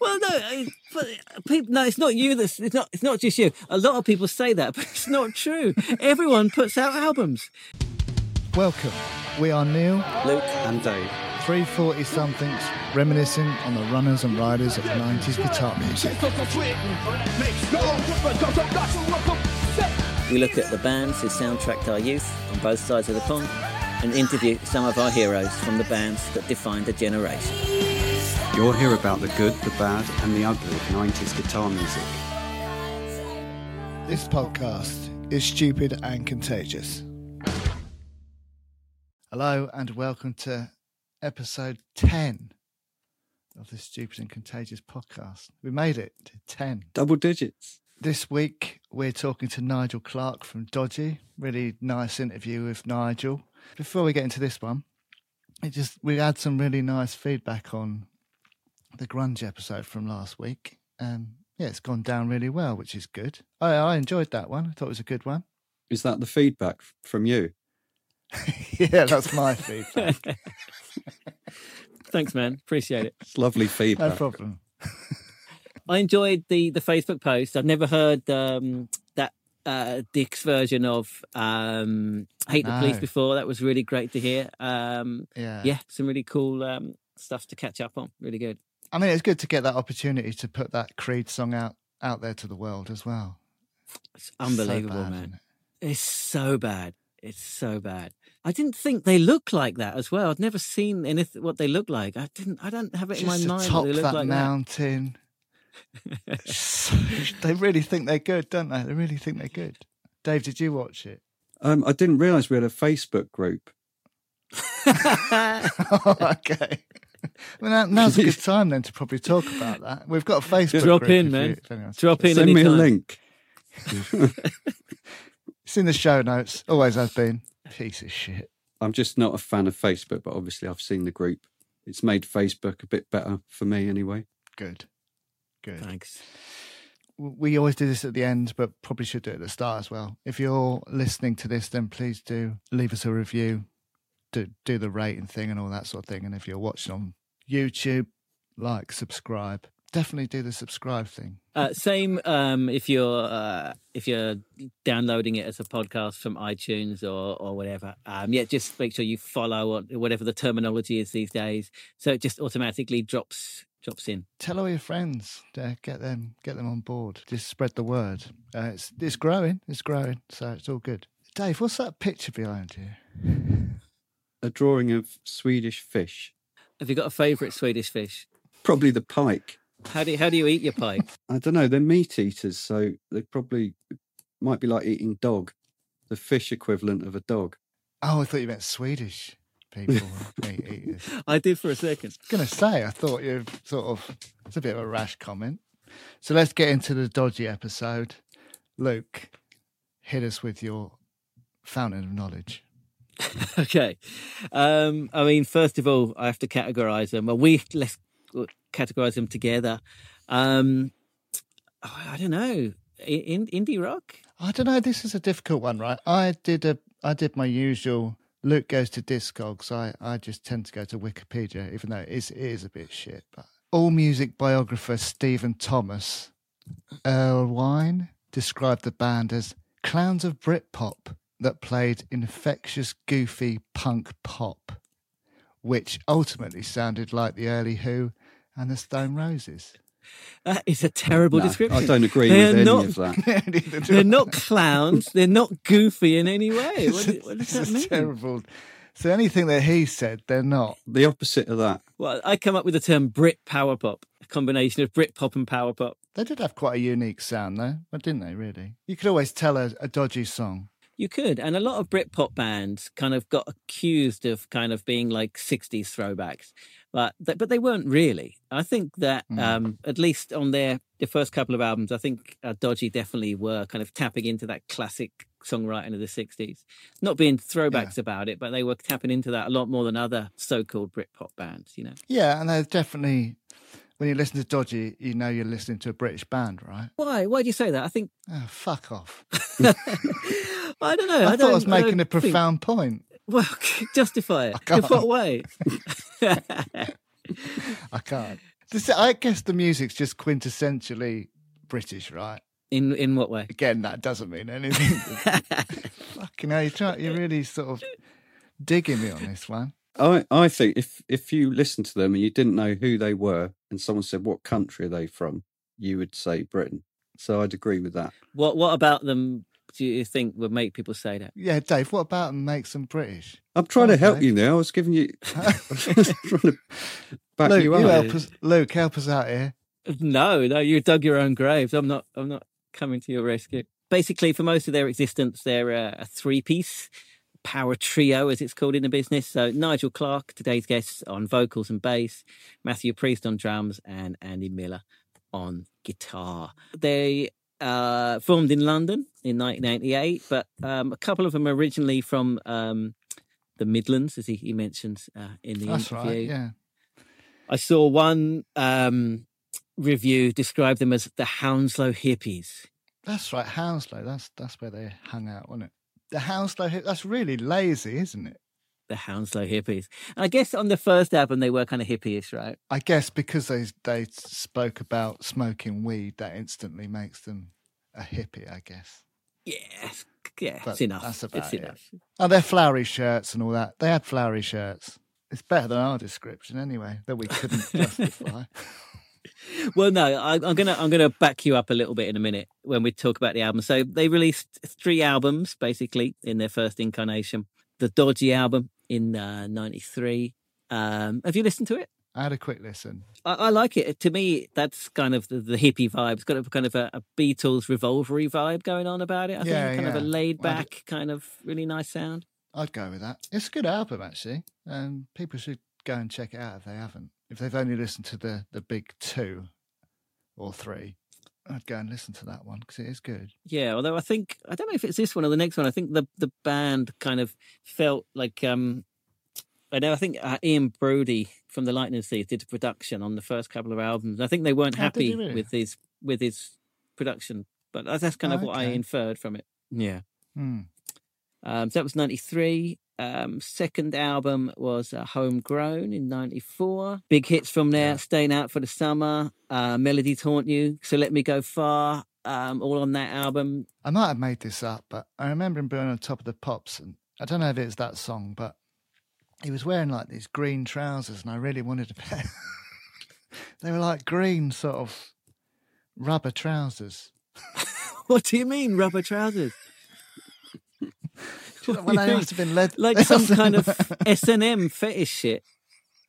well, no, but people, no, it's not you. That's it's not. It's not just you. A lot of people say that, but it's not true. Everyone puts out albums. Welcome. We are Neil, Luke, and Dave. 340 somethings, reminiscing on the runners and riders of 90s guitar music. we look at the bands who soundtracked our youth on both sides of the pond, and interview some of our heroes from the bands that defined a generation. You'll hear about the good, the bad, and the ugly of 90s guitar music. This podcast is stupid and contagious. Hello, and welcome to episode 10 of the Stupid and Contagious podcast. We made it to 10. Double digits. This week, we're talking to Nigel Clark from Dodgy. Really nice interview with Nigel. Before we get into this one, it just we had some really nice feedback on the grunge episode from last week. Um, yeah, it's gone down really well, which is good. I, I enjoyed that one. I thought it was a good one. Is that the feedback from you? yeah, that's my feedback. Thanks, man. Appreciate it. It's lovely feedback. No problem. I enjoyed the the Facebook post. I've never heard um, that uh, Dick's version of um, "Hate the Police" before. That was really great to hear. Um, Yeah. yeah, some really cool um, stuff to catch up on. Really good. I mean, it's good to get that opportunity to put that Creed song out out there to the world as well. It's So unbelievable, bad, man. it? It's so bad. It's so bad. I didn't think they look like that as well. I'd never seen anything what they look like. I didn't. I don't have it in my to mind top that they look that like mountain. So- they really think they're good, don't they? They really think they're good. Dave, did you watch it? Um, I didn't realise we had a Facebook group. oh, okay. Well, now, now's a good time then to probably talk about that. We've got a Facebook Drop group in, if man. you- Drop in Send me a link. It's in the show notes. Always has been. Piece of shit. I'm just not a fan of Facebook, but obviously I've seen the group. It's made Facebook a bit better for me anyway. Good. Good. Thanks. we always do this at the end, but probably should do it at the start as well. If you're listening to this, then please do leave us a review, do do the rating thing and all that sort of thing. And if you're watching on YouTube, like, subscribe. Definitely do the subscribe thing. Uh, same um, if you're uh, if you're downloading it as a podcast from iTunes or or whatever. Um, yeah, just make sure you follow what- whatever the terminology is these days, so it just automatically drops drops in. Tell all your friends. Uh, get them get them on board. Just spread the word. Uh, it's it's growing. It's growing. So it's all good. Dave, what's that picture behind you? A drawing of Swedish fish, Have you got a favourite Swedish fish? probably the pike. How do you, how do you eat your pike? I don't know. They're meat eaters, so they probably might be like eating dog, the fish equivalent of a dog. Oh, I thought you meant Swedish people. meat eaters. I did for a second. I was gonna say, I thought you sort of it's a bit of a rash comment. So let's get into the dodgy episode. Luke, hit us with your fountain of knowledge. okay. Um, I mean, first of all, I have to categorize them. Well, we let's categorize them together. Um, I don't know. In, indie rock. I don't know. This is a difficult one, right? I did a I did my usual. Luke goes to Discogs. I I just tend to go to Wikipedia, even though it is it is a bit shit. But AllMusic biographer Stephen Thomas Erlewine described the band as clowns of Britpop that played infectious, goofy punk pop, which ultimately sounded like the early Who and the Stone Roses. That is a terrible No, description. I don't agree They with are any not- of that. They're not clowns. They're not goofy in any way. What, This what does is that mean? terrible. So anything that he said, they're not. The opposite of that. Well, I come up with the term Brit power pop, a combination of Brit pop and power pop. They did have quite a unique sound, though, but didn't they? Really, you could always tell a, a dodgy song. You could, and a lot of Britpop bands kind of got accused of kind of being like '60s throwbacks, but th- but they weren't really. I think that Mm. um, at least on their the first couple of albums, I think uh, Dodgy definitely were kind of tapping into that classic songwriting of the '60s. Not being throwbacks about it, but they were tapping into that a lot more than other so-called Britpop bands. You know, Yeah, and they're definitely. When you listen to Dodgy, you know you're listening to a British band, right? why? Why do you say that? I think Oh, fuck off! I don't know. I, I, thought I was making don't a think- profound point. Well, justify it. In can't. what way? I can't. This, I guess the music's just quintessentially British, right? In in what way? Again, that doesn't mean anything. Fucking hell, you try, you're really sort of digging me on this one. I, I think if if you listened to them and you didn't know who they were, and someone said what country are they from, you would say Britain. So I'd agree with that. what what about them? Do you think would make people say that? Yeah, Dave, what about them makes them British? I'm trying to help Okay. you now. I was giving you, I was trying to back Luke, you you help us. Luke, help us out here. No, no, you dug your own graves. I'm not. I'm not coming to your rescue. Basically, for most of their existence, they're a, a three-piece power trio, as it's called in the business. So Nigel Clark, today's guest, on vocals and bass, Matthew Priest on drums, and Andy Miller on guitar. They uh, formed in London in 1988, but um, a couple of them originally from um, the Midlands, as he, he mentions uh, in the That's interview. right. Yeah. I saw one um, review describe them as the Hounslow hippies. That's right. Hounslow. That's that's where they hung out, wasn't it? The Hounslow. That's really lazy, isn't it? The Hounslow hippies. And I guess on the first album they were kind of hippie-ish, right? I guess because they they spoke about smoking weed, that instantly makes them a hippie. I guess. Yes. Yeah, But it's enough. that's it's about it. enough. Oh, their flowery shirts and all that. They had flowery shirts. It's better than our description, anyway, that we couldn't justify. Well, no, I, I'm gonna I'm gonna back you up a little bit in a minute when we talk about the album. So they released three albums basically in their first incarnation. The Dodgy album in '93. um, have you listened to it? I had a quick listen. I, I like it. To me, that's kind of the, the hippie vibe. It's got a kind of a, a Beatles revolvery vibe going on about it. I Yeah, think kind of a yeah. laid back, kind of really nice sound. I'd go with that. It's a good album, actually, and people should go and check it out if they haven't. If they've only listened to the the big two or three, I'd go and listen to that one because it is good. Yeah, although I think I don't know if it's this one or the next one. I think the the band kind of felt like um I know I think uh, Ian Broudie from the Lightning Seeds did a production on the first couple of albums. I think they weren't Oh, happy really? with his with his production, but that's, that's kind Oh, of what I inferred from it. Yeah. Hmm. Um, so that was 93. Um, second album was uh, Homegrown in 94. Big hits from there Yeah. Staying Out for the Summer, uh, Melodies Haunt You, So Let Me Go Far, um, all on that album. I might have made this up, but I remember him being on top of the pops, and I don't know if it's that song, but he was wearing like these green trousers, and I really wanted a pair. they were like green, sort of rubber trousers. What do you mean, rubber trousers? Well, must have been leather, Like some kind of S&M fetish shit.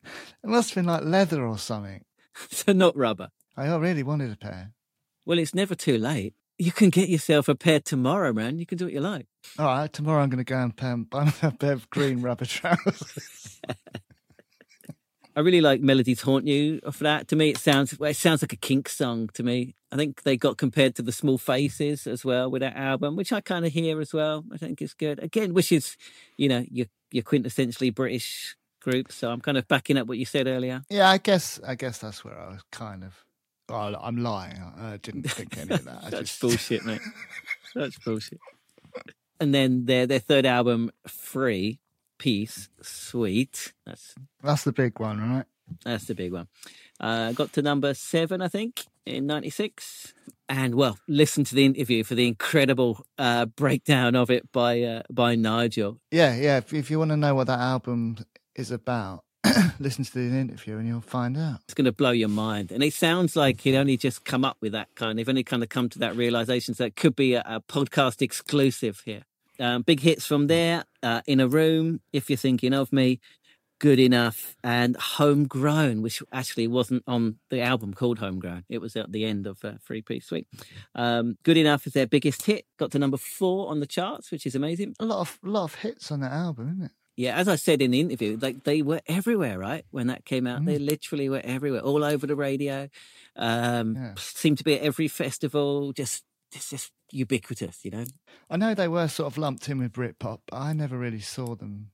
It must have been like leather or something. So not rubber. I really wanted a pair. Well, it's never too late. You can get yourself a pair tomorrow, man. You can do what you like. All right, tomorrow I'm going to go and buy a pair of green rubber trousers. I really like Melodies Haunt You for that. To me, it sounds well, it sounds like a Kink song to me. I think they got compared to the Small Faces as well with that album, which I kind of hear as well. I think it's good. Again, which is, you know, your your quintessentially British group. So I'm kind of backing up what you said earlier. yeah, I guess I guess that's where I was kind of. Well, I'm lying. I I didn't think any of that. That's just bullshit, mate. That's bullshit. And then their their third album, Free, Peace, Sweet. That's That's the big one, right? That's the big one. Uh, got to number seven, I think, in '96. And well, listen to the interview for the incredible uh, breakdown of it by uh, by Nigel. Yeah, yeah. If, if you want to know what that album is about, listen to the interview and you'll find out. It's going to blow your mind. And it sounds like he'd only just come up with that kind. Of, only kind of come to that realization. So it could be a, a podcast exclusive here. Um, big hits from there. Uh, In a Room, If You're Thinking of Me, Good Enough, and Homegrown, which actually wasn't on the album called Homegrown. It was at the end of uh, Free Peace Sweet. Um, Good Enough is their biggest hit. Got to number four on the charts, which is amazing. A lot of lot of hits on that album, isn't it? Yeah, as I said in the interview, like they were everywhere, right? When that came out, they literally were everywhere, all over the radio. Um, Yeah. Seemed to be at every festival. Just, it's just ubiquitous, you know. I know they were sort of lumped in with Britpop, but I never really saw them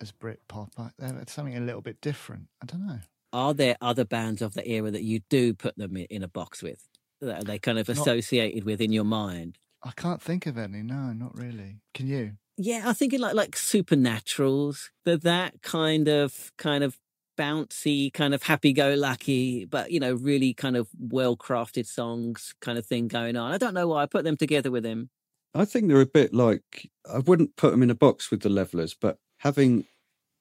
as Britpop. I, they're something a little bit different. I don't know. Are there other bands of the era that you do put them in a box with? That are they kind of Not- associated with in your mind? I can't think of any. No, not really. Can you? Yeah, I think like like supernaturals. They're that kind of kind of bouncy, kind of happy-go-lucky, but you know, really kind of well-crafted songs, kind of thing going on. I don't know why I put them together with him. I think they're a bit like I wouldn't put them in a box with the Levellers, but having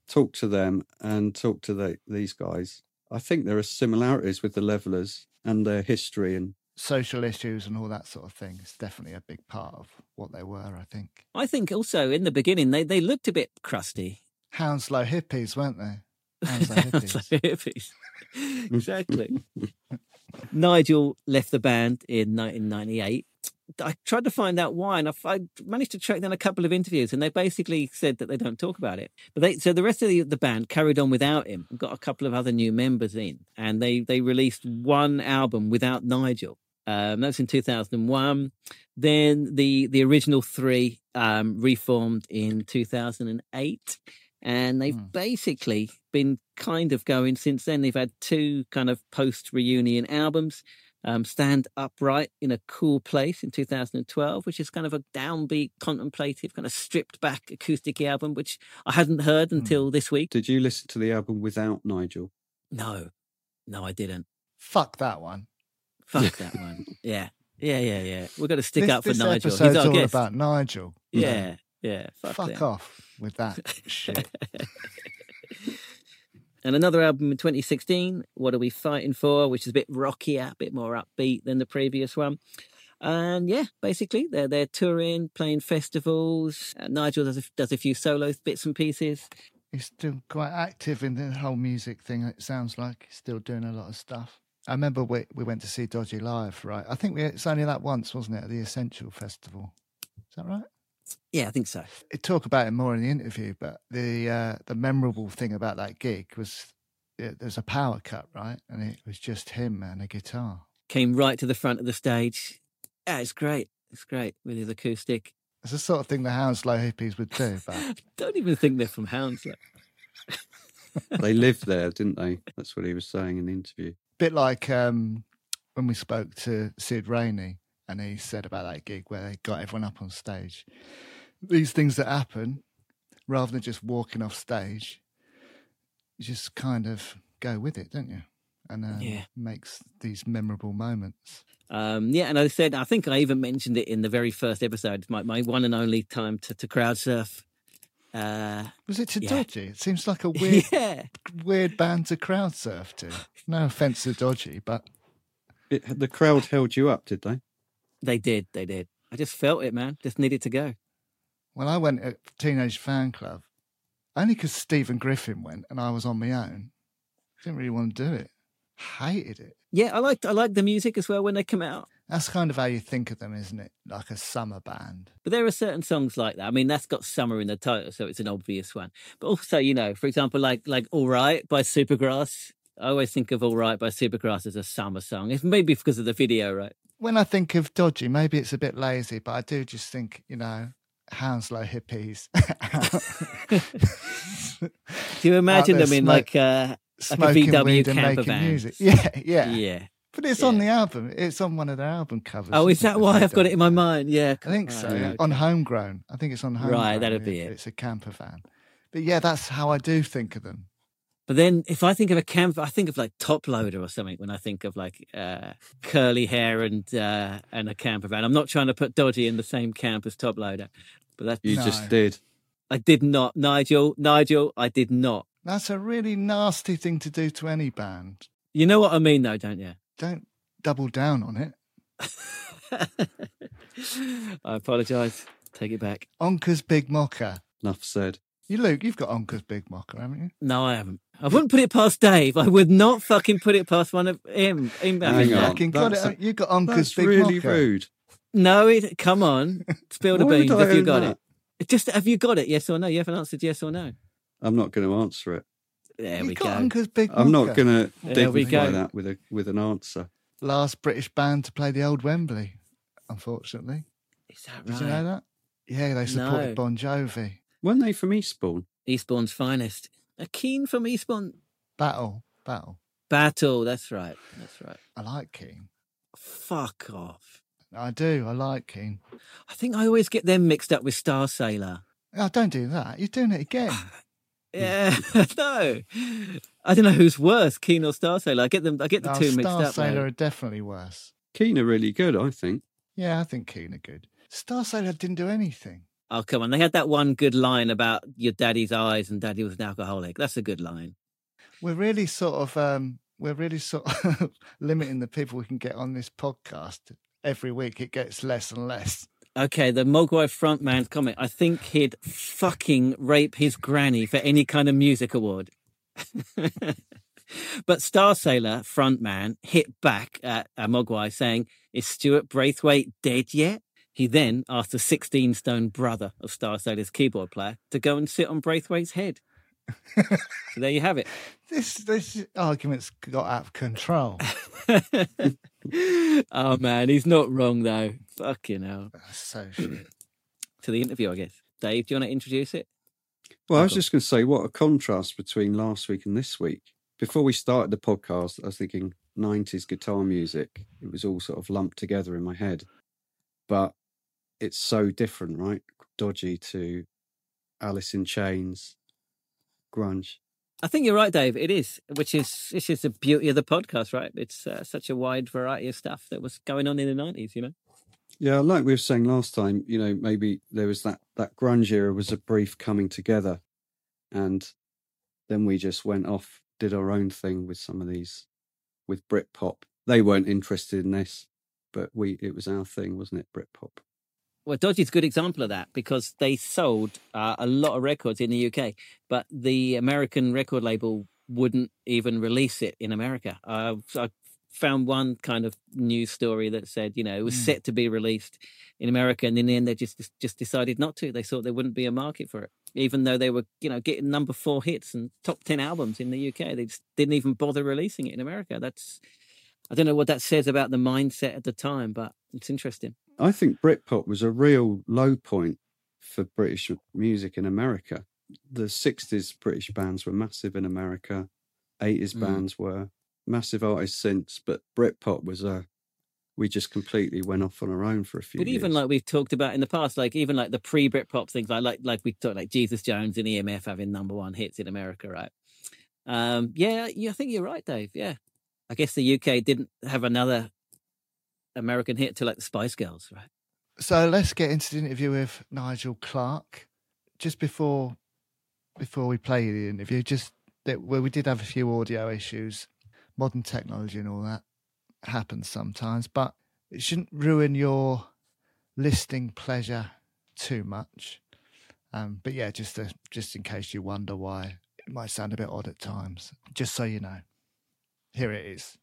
talked to them and talked to the, these guys, I think there are similarities with the Levellers and their history and Social issues and all that sort of thing is definitely a big part of what they were, I think. I think also in the beginning they they looked a bit crusty. Hounslow hippies, weren't they? Hounslow hippies. hippies. exactly. Nigel left the band in 1998. I tried to find out why, and I, I managed to track down a couple of interviews, and they basically said that they don't talk about it. But they, so the rest of the, the band carried on without him, got a couple of other new members in, and they they released one album without Nigel. Um, that was in 2001. Then the the original three um, reformed in 2008, and they've Hmm. basically been kind of going since then. They've had two kind of post reunion albums. Um, Stand Upright in a Cool Place in 2012, which is kind of a downbeat, contemplative, kind of stripped back acoustic album, which I hadn't heard Hmm. until this week. Did you listen to the album without Nigel? No, no, I didn't. Fuck that one. Fuck that one. Yeah, yeah, yeah, yeah. We've got to stick this, up for this Nigel. He's episode's our all guest. about Nigel. Yeah, yeah. Fuck, Fuck off with that shit. And another album in 2016, What Are We Fighting For, which is a bit rockier, a bit more upbeat than the previous one. And yeah, basically they're they're touring, playing festivals. Uh, Nigel does a, does a few solo bits and pieces. He's still quite active in the whole music thing. It sounds like he's still doing a lot of stuff. I remember we we went to see Dodgy live, right? I think we it's only that once, wasn't it, at the Essential Festival? Is that right? Yeah, I think so. It talk about it more in the interview, but the uh, the memorable thing about that gig was it, there's a power cut, right? And it was just him and a guitar. Came right to the front of the stage. Yeah, it's great. It's great with his acoustic. It's the sort of thing the Hounslow hippies would do, but Don't even think they're from Hounslow. They lived there, didn't they? That's what he was saying in the interview. bit like um, when we spoke to Sid Rainey and he said about that gig where they got everyone up on stage. These things that happen, rather than just walking off stage, you just kind of go with it, don't you? And um, Yeah. makes these memorable moments. Um, yeah, and I said, I think I even mentioned it in the very first episode. My my one and only time to, to crowd surf. Uh, Was it to Yeah. Dodgy? It seems like a weird, yeah, weird band to crowd surf to. No offense to Dodgy, but It, the crowd held you up, did they? They did, they did. I just felt it, man. Just needed to go. when I went at Teenage Fanclub, only because Stephen Griffin went and I was on my own, didn't really want to do it. Hated it. Yeah, I liked I liked the music as well when they come out. That's kind of how you think of them, isn't it? Like a summer band. But there are certain songs like that. I mean, that's got summer in the title, so it's an obvious one. But also, you know, for example, like like All Right by Supergrass. I always think of All Right by Supergrass as a summer song. If maybe because of the video, right? When I think of Dodgy, maybe it's a bit lazy, but I do just think, you know, Hounslow hippies. Do you imagine them in smoke- like uh, Smoking VW camper van. music. Yeah, yeah, yeah. But it's on the album. It's on one of their album covers. Oh, is that why I've got it in my mind? Yeah, I think Right, so. okay. On Homegrown. I think it's on Homegrown. Right, that'd be it. It's a camper van. But yeah, that's how I do think of them. But then if I think of a camper, I think of like Toploader or something when I think of like uh, curly hair and uh, and a camper van. I'm not trying to put Dodgy in the same camp as Toploader, but that You No. just did. I did not. Nigel, Nigel, I did not. That's a really nasty thing to do to any band. You know what I mean, though, don't you? Don't double down on it. I apologise. Take it back. Onka's Big Moka. Enough said. You, Luke, you've got Onka's Big Moka, haven't you? No, I haven't. I wouldn't put it past Dave. I would not fucking put it past one of him. him Hang on. Fucking got it. You got Onka's That's Big really Moka. rude. No, it, come on. Spill the Why would beans I if you own got that? it. It Just have you got it? Yes or no? You haven't answered yes or no. I'm not going to answer it. There you we got go. Onka's Big I'm not going to There we dignify go. that with a with an answer. Last British band to play the old Wembley, unfortunately. Is that Did you know that? Yeah, they supported No. Bon Jovi. Weren't they from Eastbourne? Eastbourne's finest. A Keane from Eastbourne. Battle. Battle. Battle. That's right. That's right. I like Keane. Fuck off. I do. I like Keane. I think I always get them mixed up with Starsailor. Oh, don't do that. You're doing it again. Yeah, no. I don't know who's worse, Keane or Starsailor. I get them. I get the No, two mixed Star up. Sailor now. are definitely worse. Keane are really good, I think. Yeah, I think Keane are good. Starsailor didn't do anything. Oh come on! They had that one good line about your daddy's eyes, and daddy was an alcoholic. That's a good line. We're really sort of um we're really sort of limiting the people we can get on this podcast. Every week it gets less and less. Okay, the Mogwai frontman's comment. I think he'd fucking rape his granny for any kind of music award. but Starsailor frontman hit back at Mogwai saying, Is Stuart Braithwaite dead yet? He then asked the 16 stone brother of Starsailor's keyboard player to go and sit on Braithwaite's head. so there you have it. This this argument's got out of control. oh man, he's not wrong though. Fucking hell. That's so shit. To the interview, I guess. Dave, do you want to introduce it? Well, I was Okay. just going to say, what a contrast between last week and this week. Before we started the podcast, I was thinking 90s guitar music. It was all sort of lumped together in my head. But it's so different, right? Dodgy to Alice in Chains, grunge. I think you're right, Dave. It is, which is this is the beauty of the podcast, right? It's uh, such a wide variety of stuff that was going on in the nineties. You know, Yeah, like we were saying last time, you know, maybe there was that that grunge era was a brief coming together, and then we just went off, did our own thing with some of these, with Britpop. They weren't interested in this, but we it was our thing, wasn't it? Britpop. Well, Dodgy's a good example of that because they sold uh, a lot of records in the UK, but the American record label wouldn't even release it in America. Uh, I found one kind of news story that said, you know, it was Mm. set to be released in America, and in the end, they just just decided not to. They thought there wouldn't be a market for it, even though they were, you know, getting number four hits and top ten albums in the UK. They just didn't even bother releasing it in America. That's I don't know what that says about the mindset at the time, but it's interesting. I think Britpop was a real low point for British music in America. The 60s British bands were massive in America, 80s Mm. bands were massive artists since, but Britpop was a we just completely went off on our own for a few But even years. like we've talked about in the past, like even like the pre Britpop things, like like like we talked like Jesus Jones and EMF having number one hits in America, right? Um, yeah, yeah, I think you're right, Dave. Yeah, I guess the UK didn't have another American hit to like the Spice Girls, right? So let's get into the interview with Nigel Clark. Just before before we play the interview, just that well, we did have a few audio issues. Modern technology and all that happens sometimes, but it shouldn't ruin your listening pleasure too much. Um, but yeah, just to, just in case you wonder why it might sound a bit odd at times, just so you know. Here it is,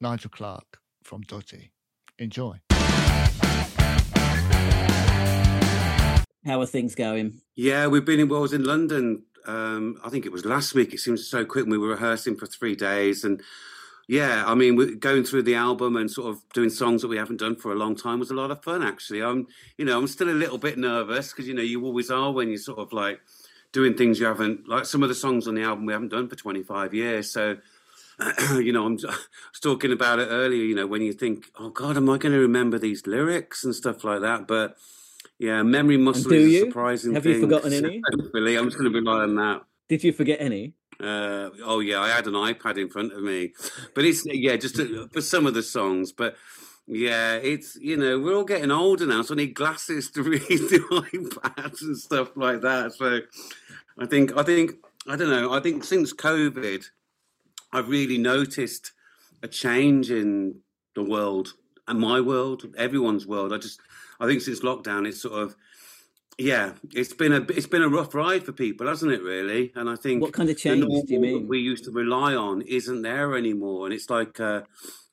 Nigel Clark from Dodgy. Enjoy. How are things going? Yeah, we've been in. Well, I was in London. Um, I think it was last week. It seems so quick. We were rehearsing for three days, and yeah, I mean, we're going through the album and sort of doing songs that we haven't done for a long time was a lot of fun. Actually, I'm, you know, I'm still a little bit nervous because you know you always are when you sort of like doing things you haven't like some of the songs on the album we haven't done for 25 years. So, you know, I'm I was talking about it earlier. You know, when you think, oh God, am I going to remember these lyrics and stuff like that? But yeah, memory muscle is you? a surprising thing. Have you forgotten any? Hopefully, I'm just going to rely on that. Did you forget any? Uh, oh yeah, I had an iPad in front of me, but it's yeah, just to, for some of the songs. But yeah, it's you know we're all getting older now, so I need glasses to read the iPads and stuff like that. So I think I think I don't know. I think since COVID, I've really noticed a change in the world and my world, everyone's world. I just I think since lockdown, it's sort of yeah, it's been a it's been a rough ride for people, hasn't it? Really, and I think What kind of change do you mean? we used to rely on isn't there anymore, and it's like uh,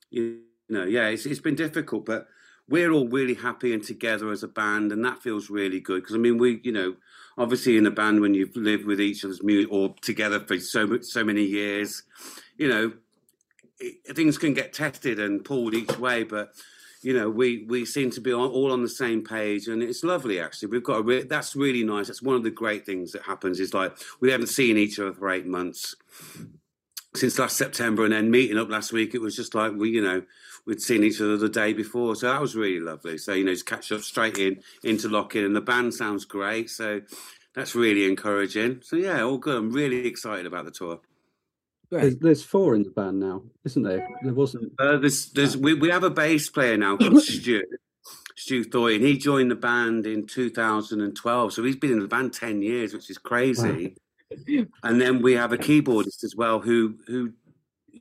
you know, yeah, it's it's been difficult, but we're all really happy and together as a band, and that feels really good because I mean, we you know, obviously in a band when you've lived with each other's music or together for so so many years, you know, it, things can get tested and pulled each way, but you know, we we seem to be all, all on the same page, and it's lovely. Actually, we've got a re- that's really nice. That's one of the great things that happens. Is like we haven't seen each other for eight months since last September, and then meeting up last week. It was just like we, you know, we'd seen each other the day before, so that was really lovely. So you know, just catch up straight in, interlocking, and the band sounds great. So that's really encouraging. So yeah, all good. I'm really excited about the tour. There's, there's four in the band now, isn't there? There wasn't. Uh, there's, there's, we, we have a bass player now called Stu, Stu and He joined the band in 2012, so he's been in the band 10 years, which is crazy. And then we have a keyboardist as well who who is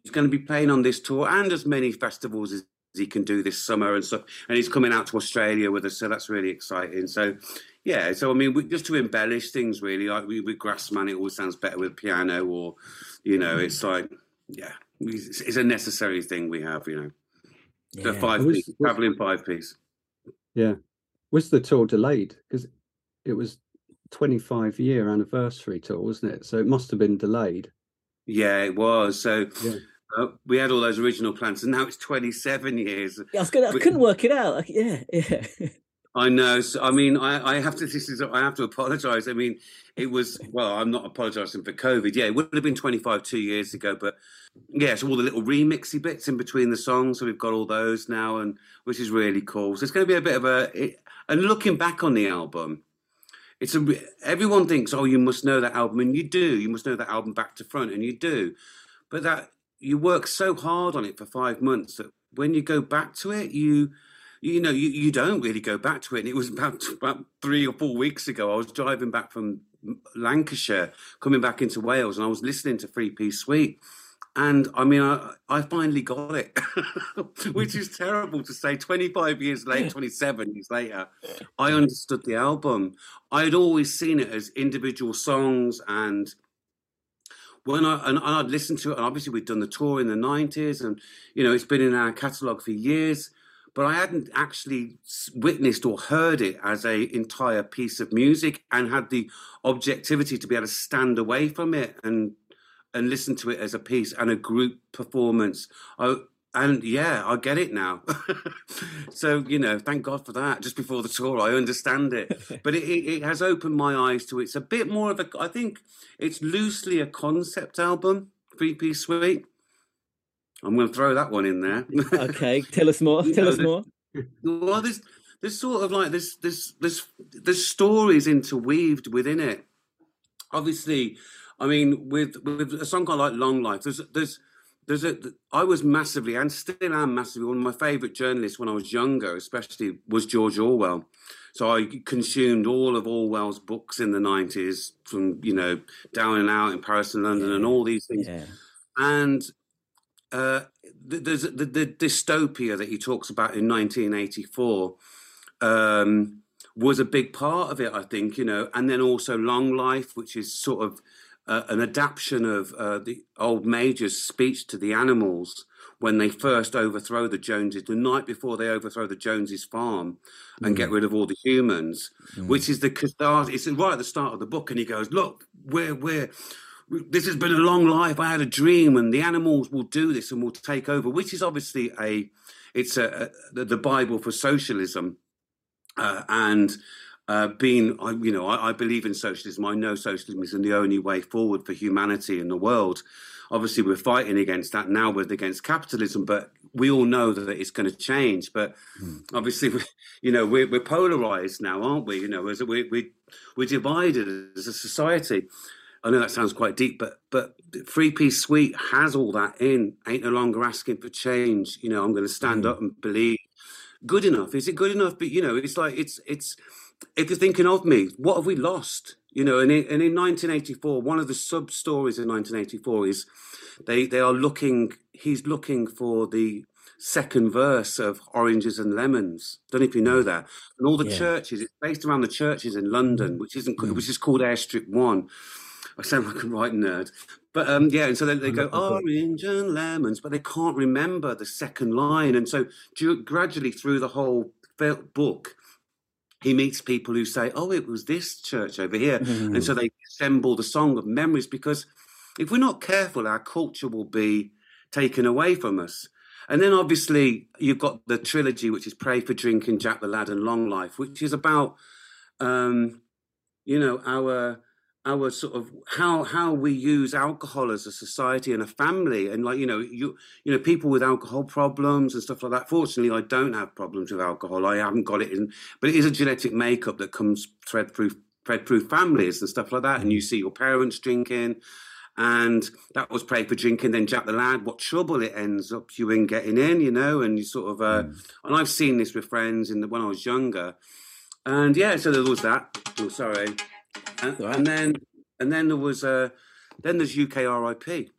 going to be playing on this tour and as many festivals as he can do this summer and stuff. And he's coming out to Australia with us, so that's really exciting. So, yeah. So I mean, we, just to embellish things, really, like we, with Grassman, it always sounds better with piano, or you know, it's like, yeah, it's, it's a necessary thing we have, you know. The Yeah. five Was- piece, was- traveling five piece. Yeah. Was the tour delayed? Because it was 25 year anniversary tour, wasn't it? So it must have been delayed. Yeah, it was. So Yeah. Uh, we had all those original plans, and now it's 27 years. I was gonna, I couldn't work it out. Like, yeah, yeah. I know. So, I mean, I, I have to. This is. I have to apologise. I mean, it was. Well, I'm not apologising for COVID. Yeah, it would have been 25 two years ago, but yeah. So all the little remixy bits in between the songs. So we've got all those now, and which is really cool. So it's going to be a bit of a. It, and looking back on the album, it's a. Everyone thinks, oh, you must know that album, and you do. You must know that album back to front, and you do. But that you work so hard on it for five months that when you go back to it, you you know, you, you don't really go back to it. And it was about about three or four weeks ago. I was driving back from Lancashire, coming back into Wales, and I was listening to Three Piece Suite. And I mean, I, I finally got it, which is terrible to say. 25 years later, 27 years later, I understood the album. I had always seen it as individual songs and when I and I'd listened to it, and obviously we'd done the tour in the nineties, and you know it's been in our catalogue for years, but I hadn't actually witnessed or heard it as a entire piece of music, and had the objectivity to be able to stand away from it and and listen to it as a piece and a group performance. I, and yeah, I get it now. so you know, thank God for that. Just before the tour, I understand it, but it, it, has opened my eyes to it's a bit more of a. I think it's loosely a concept album, three piece suite. I'm going to throw that one in there. Okay, tell us more. Tell us more. well, there's there's sort of like there's there's there's there's stories interweaved within it. Obviously, I mean, with with a song like Long Life, there's there's there's a I was massively and still am massively one of my favourite journalists when I was younger, especially was George Orwell. So I consumed all of Orwell's books in the nineties, from you know Down and Out in Paris and London, and all these things Yeah. and uh, there's the, the dystopia that he talks about in 1984 um, was a big part of it, I think, you know, and then also Long Life, which is sort of uh, an adaptation of uh, the old Major's speech to the animals when they first overthrow the Joneses, the night before they overthrow the Joneses farm and get rid of all the humans, which is the catharsis. It's right at the start of the book, and he goes, "Look, we're we're." This has been a long life. I had a dream, and the animals will do this and will take over. Which is obviously a, it's a, a the the Bible for socialism, uh, and uh, being, I, you know, I, I believe in socialism. I know socialism is the only way forward for humanity in the world. Obviously, we're fighting against that now. We're against capitalism, but we all know that it's going to change. But obviously, we, you know, we're, we're polarized now, aren't we? You know, as we, we, we're divided as a society. I know that sounds quite deep, but but Three Piece Suite has all that in. Ain't no longer asking for change. You know, I'm going to stand up and believe. Good enough? Is it good enough? But you know, it's like it's it's. If you're thinking of me, what have we lost? You know, and in, and in 1984, one of the sub stories in 1984 is they they are looking. He's looking for the second verse of Oranges and Lemons. Don't know if you know that. And all the Yeah. churches. It's based around the churches in London, which isn't which is called Airstrip One. I sound like a right nerd. But um, yeah, and so they, they go orange and lemons, but they can't remember the second line. And so gradually through the whole book, he meets people who say, "Oh, it was this church over here," and so they assemble the song of memories. Because if we're not careful, our culture will be taken away from us. And then obviously you've got the trilogy, which is "Prey for Drinking," "Jack the Lad," and "Long Life," which is about, um, you know, our our sort of how how we use alcohol as a society and a family. And like you know you you know people with alcohol problems and stuff like that. Fortunately i don't have problems with alcohol. I haven't got it in but it is a genetic makeup that comes thread through thread through families and stuff like that. And you see your parents drinking and that was for Drinking. Then Jack the Lad, what trouble it ends up you in getting in, you know, and you sort of, uh, mm. and I've seen this with friends in the, when I was younger, and yeah, so there was that. Oh, sorry, and, then and then there was uh, then there's UKRIP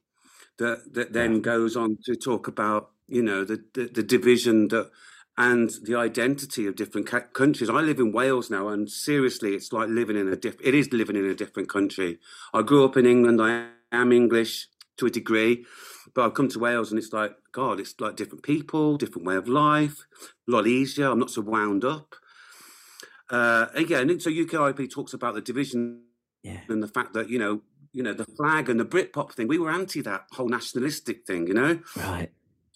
that that then goes on to talk about you know the, the, the division that and the identity of different ca- countries. I live in Wales now, and seriously, it's like living in a diff- It is living in a different country. I grew up in England. I am English to a degree, but I've come to Wales, and it's like God. It's like different people, different way of life, a lot easier. I'm not so wound up. Uh, again, so UKIP talks about the division yeah. and the fact that you know, you know, the flag and the Britpop thing. We were anti that whole nationalistic thing, you know. Right.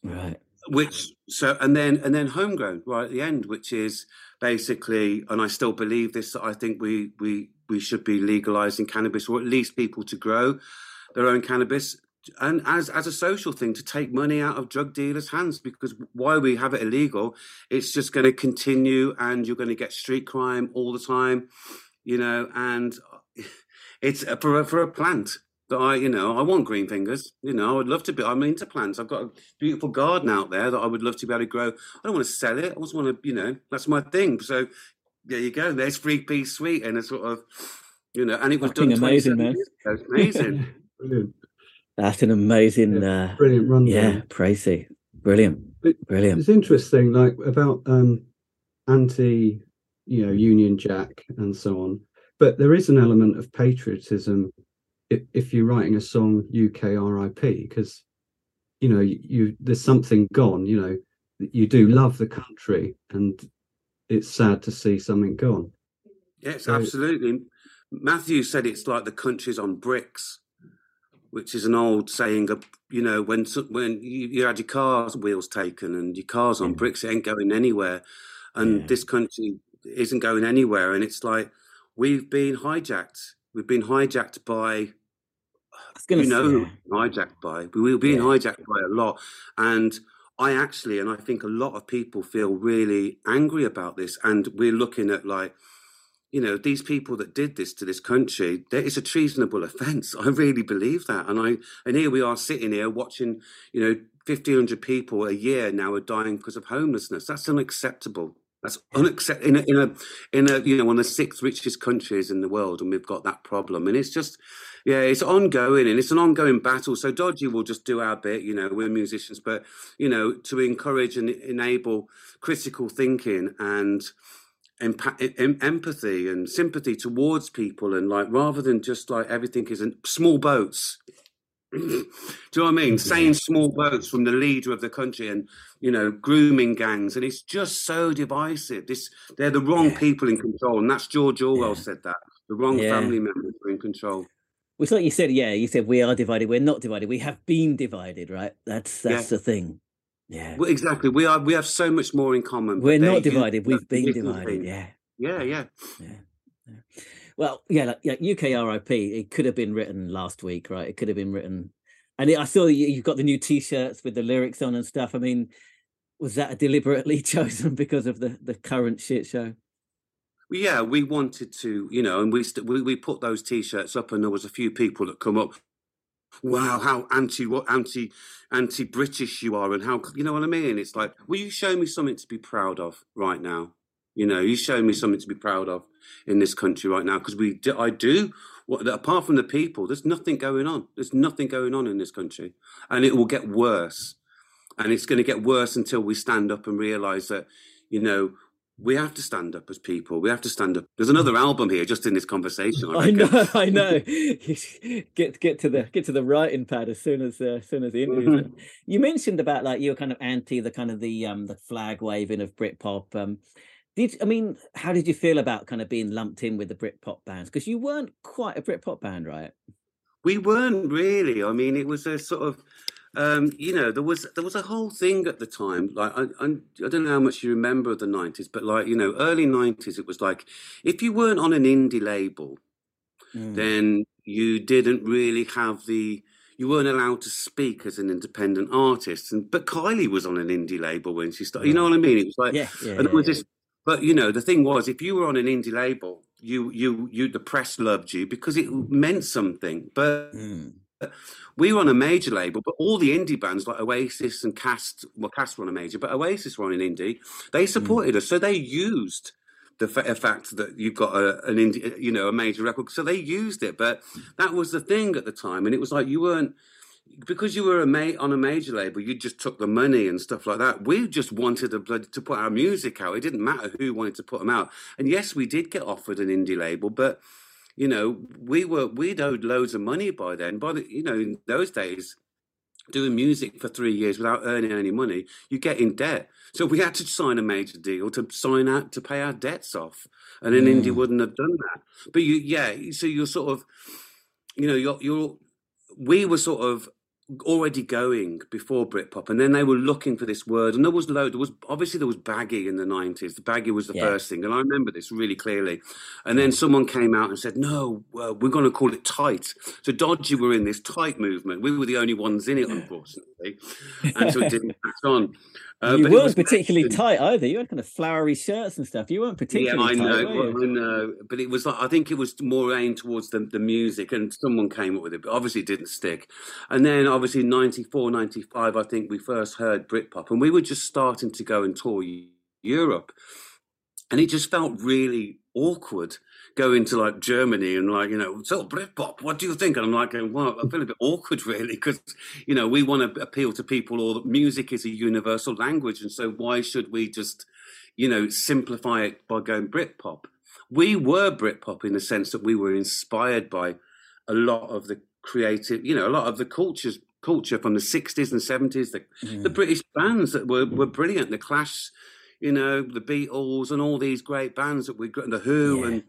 Right which so and then and then homegrown right at the end which is basically and i still believe this i think we we we should be legalizing cannabis or at least people to grow their own cannabis and as as a social thing to take money out of drug dealers hands because why we have it illegal it's just going to continue and you're going to get street crime all the time you know and it's for a, for a plant that I, you know, I want green fingers. You know, I would love to be. I'm into plants. I've got a beautiful garden out there that I would love to be able to grow. I don't want to sell it. I just want to, you know, that's my thing. So there you go. There's free peace sweet and a sort of, you know, and it was Fucking done amazing, man. amazing. brilliant. That's an amazing, yeah, uh, brilliant run. Yeah, crazy, brilliant, brilliant. It's interesting, like about um anti, you know, Union Jack and so on. But there is an element of patriotism if, if you're writing a song UKRIP because you know you, you there's something gone you know you do love the country and it's sad to see something gone yes so, absolutely matthew said it's like the country's on bricks which is an old saying of you know when when you, you had your car's wheels taken and your car's on yeah. bricks it ain't going anywhere and yeah. this country isn't going anywhere and it's like we've been hijacked We've been hijacked by. You know, who hijacked by. We've been yeah. hijacked by a lot, and I actually, and I think a lot of people feel really angry about this, and we're looking at like you know, these people that did this to this country, there is a treasonable offence. I really believe that. And I and here we are sitting here watching, you know, fifteen hundred people a year now are dying because of homelessness. That's unacceptable. That's unacceptable in a, in a in a you know one of the sixth richest countries in the world, and we've got that problem. And it's just yeah, it's ongoing and it's an ongoing battle. So Dodgy will just do our bit, you know, we're musicians, but you know, to encourage and enable critical thinking and empa- empathy and sympathy towards people, and like rather than just like everything is in small boats. Do you know what I mean? Mm-hmm. Saying small boats from the leader of the country and you know grooming gangs, and it's just so divisive. This they're the wrong yeah. people in control, and that's George Orwell yeah. said that the wrong yeah. family members are in control. Well, like you said, yeah, you said we are divided. We're not divided. We have been divided, right? That's that's the thing. Yeah, well, exactly. We are. We have so much more in common. We're not divided. We've been divided. Thing. Yeah. Yeah. Yeah. Yeah. Well, yeah, like, yeah, UKRIP. It could have been written last week, right? It could have been written, and it, I saw you, you've got the new T-shirts with the lyrics on and stuff. I mean, was that deliberately chosen because of the the current shit show? Yeah, we wanted to, you know, and we st- we, we put those T-shirts up, and there was a few people that come up. Wow, how anti what anti anti British you are, and how you know what I mean? It's like, will you show me something to be proud of right now? You know, you show me something to be proud of in this country right now because we, do, I do. What, apart from the people, there's nothing going on. There's nothing going on in this country, and it will get worse. And it's going to get worse until we stand up and realize that, you know, we have to stand up as people. We have to stand up. There's another album here, just in this conversation. I, I know, I know. get get to the get to the writing pad as soon as uh, as soon as the interview. You mentioned about like you were kind of anti the kind of the um the flag waving of Britpop. Um, did I mean, how did you feel about kind of being lumped in with the Britpop bands? Because you weren't quite a Britpop band, right? We weren't really. I mean, it was a sort of, um, you know, there was there was a whole thing at the time. Like, I, I, I don't know how much you remember of the '90s, but like, you know, early '90s, it was like if you weren't on an indie label, mm. then you didn't really have the you weren't allowed to speak as an independent artist. And but Kylie was on an indie label when she started. You know what I mean? It was like, yeah, yeah and there was this but you know, the thing was, if you were on an indie label, you you you the press loved you because it meant something. But mm. We were on a major label, but all the indie bands like Oasis and Cast, well, Cast were on a major, but Oasis were on an indie. They supported mm. us, so they used the fact that you've got a, an indie, you know, a major record. So they used it, but that was the thing at the time, and it was like you weren't because you were a ma- on a major label, you just took the money and stuff like that. We just wanted to, to put our music out. It didn't matter who wanted to put them out. And yes, we did get offered an indie label, but you know, we were we'd owed loads of money by then. By the, you know, in those days, doing music for three years without earning any money, you get in debt. So we had to sign a major deal to sign out to pay our debts off, and an mm. indie wouldn't have done that. But you, yeah, so you're sort of, you know, you're you're we were sort of already going before Britpop, and then they were looking for this word, and there was load. There was obviously there was baggy in the nineties. The baggy was the yeah. first thing, and I remember this really clearly. And then someone came out and said, "No, uh, we're going to call it tight." So Dodgy were in this tight movement. We were the only ones in it, unfortunately, and so it didn't catch on. Uh, you weren't particularly tight either. You had kind of flowery shirts and stuff. You weren't particularly. Yeah, I know. Tight, well, I know, but it was like I think it was more aimed towards the, the music, and someone came up with it, but obviously it didn't stick. And then obviously 94, 95, I think we first heard Britpop, and we were just starting to go and tour Europe, and it just felt really awkward going into like Germany and like, you know, so Britpop, what do you think? And I'm like, well, I feel a bit awkward really because, you know, we want to appeal to people or music is a universal language. And so why should we just, you know, simplify it by going Britpop? We were Britpop in the sense that we were inspired by a lot of the creative, you know, a lot of the cultures culture from the 60s and 70s, the, mm. the British bands that were, were brilliant, the Clash, you know, the Beatles and all these great bands that we got, the Who yeah. and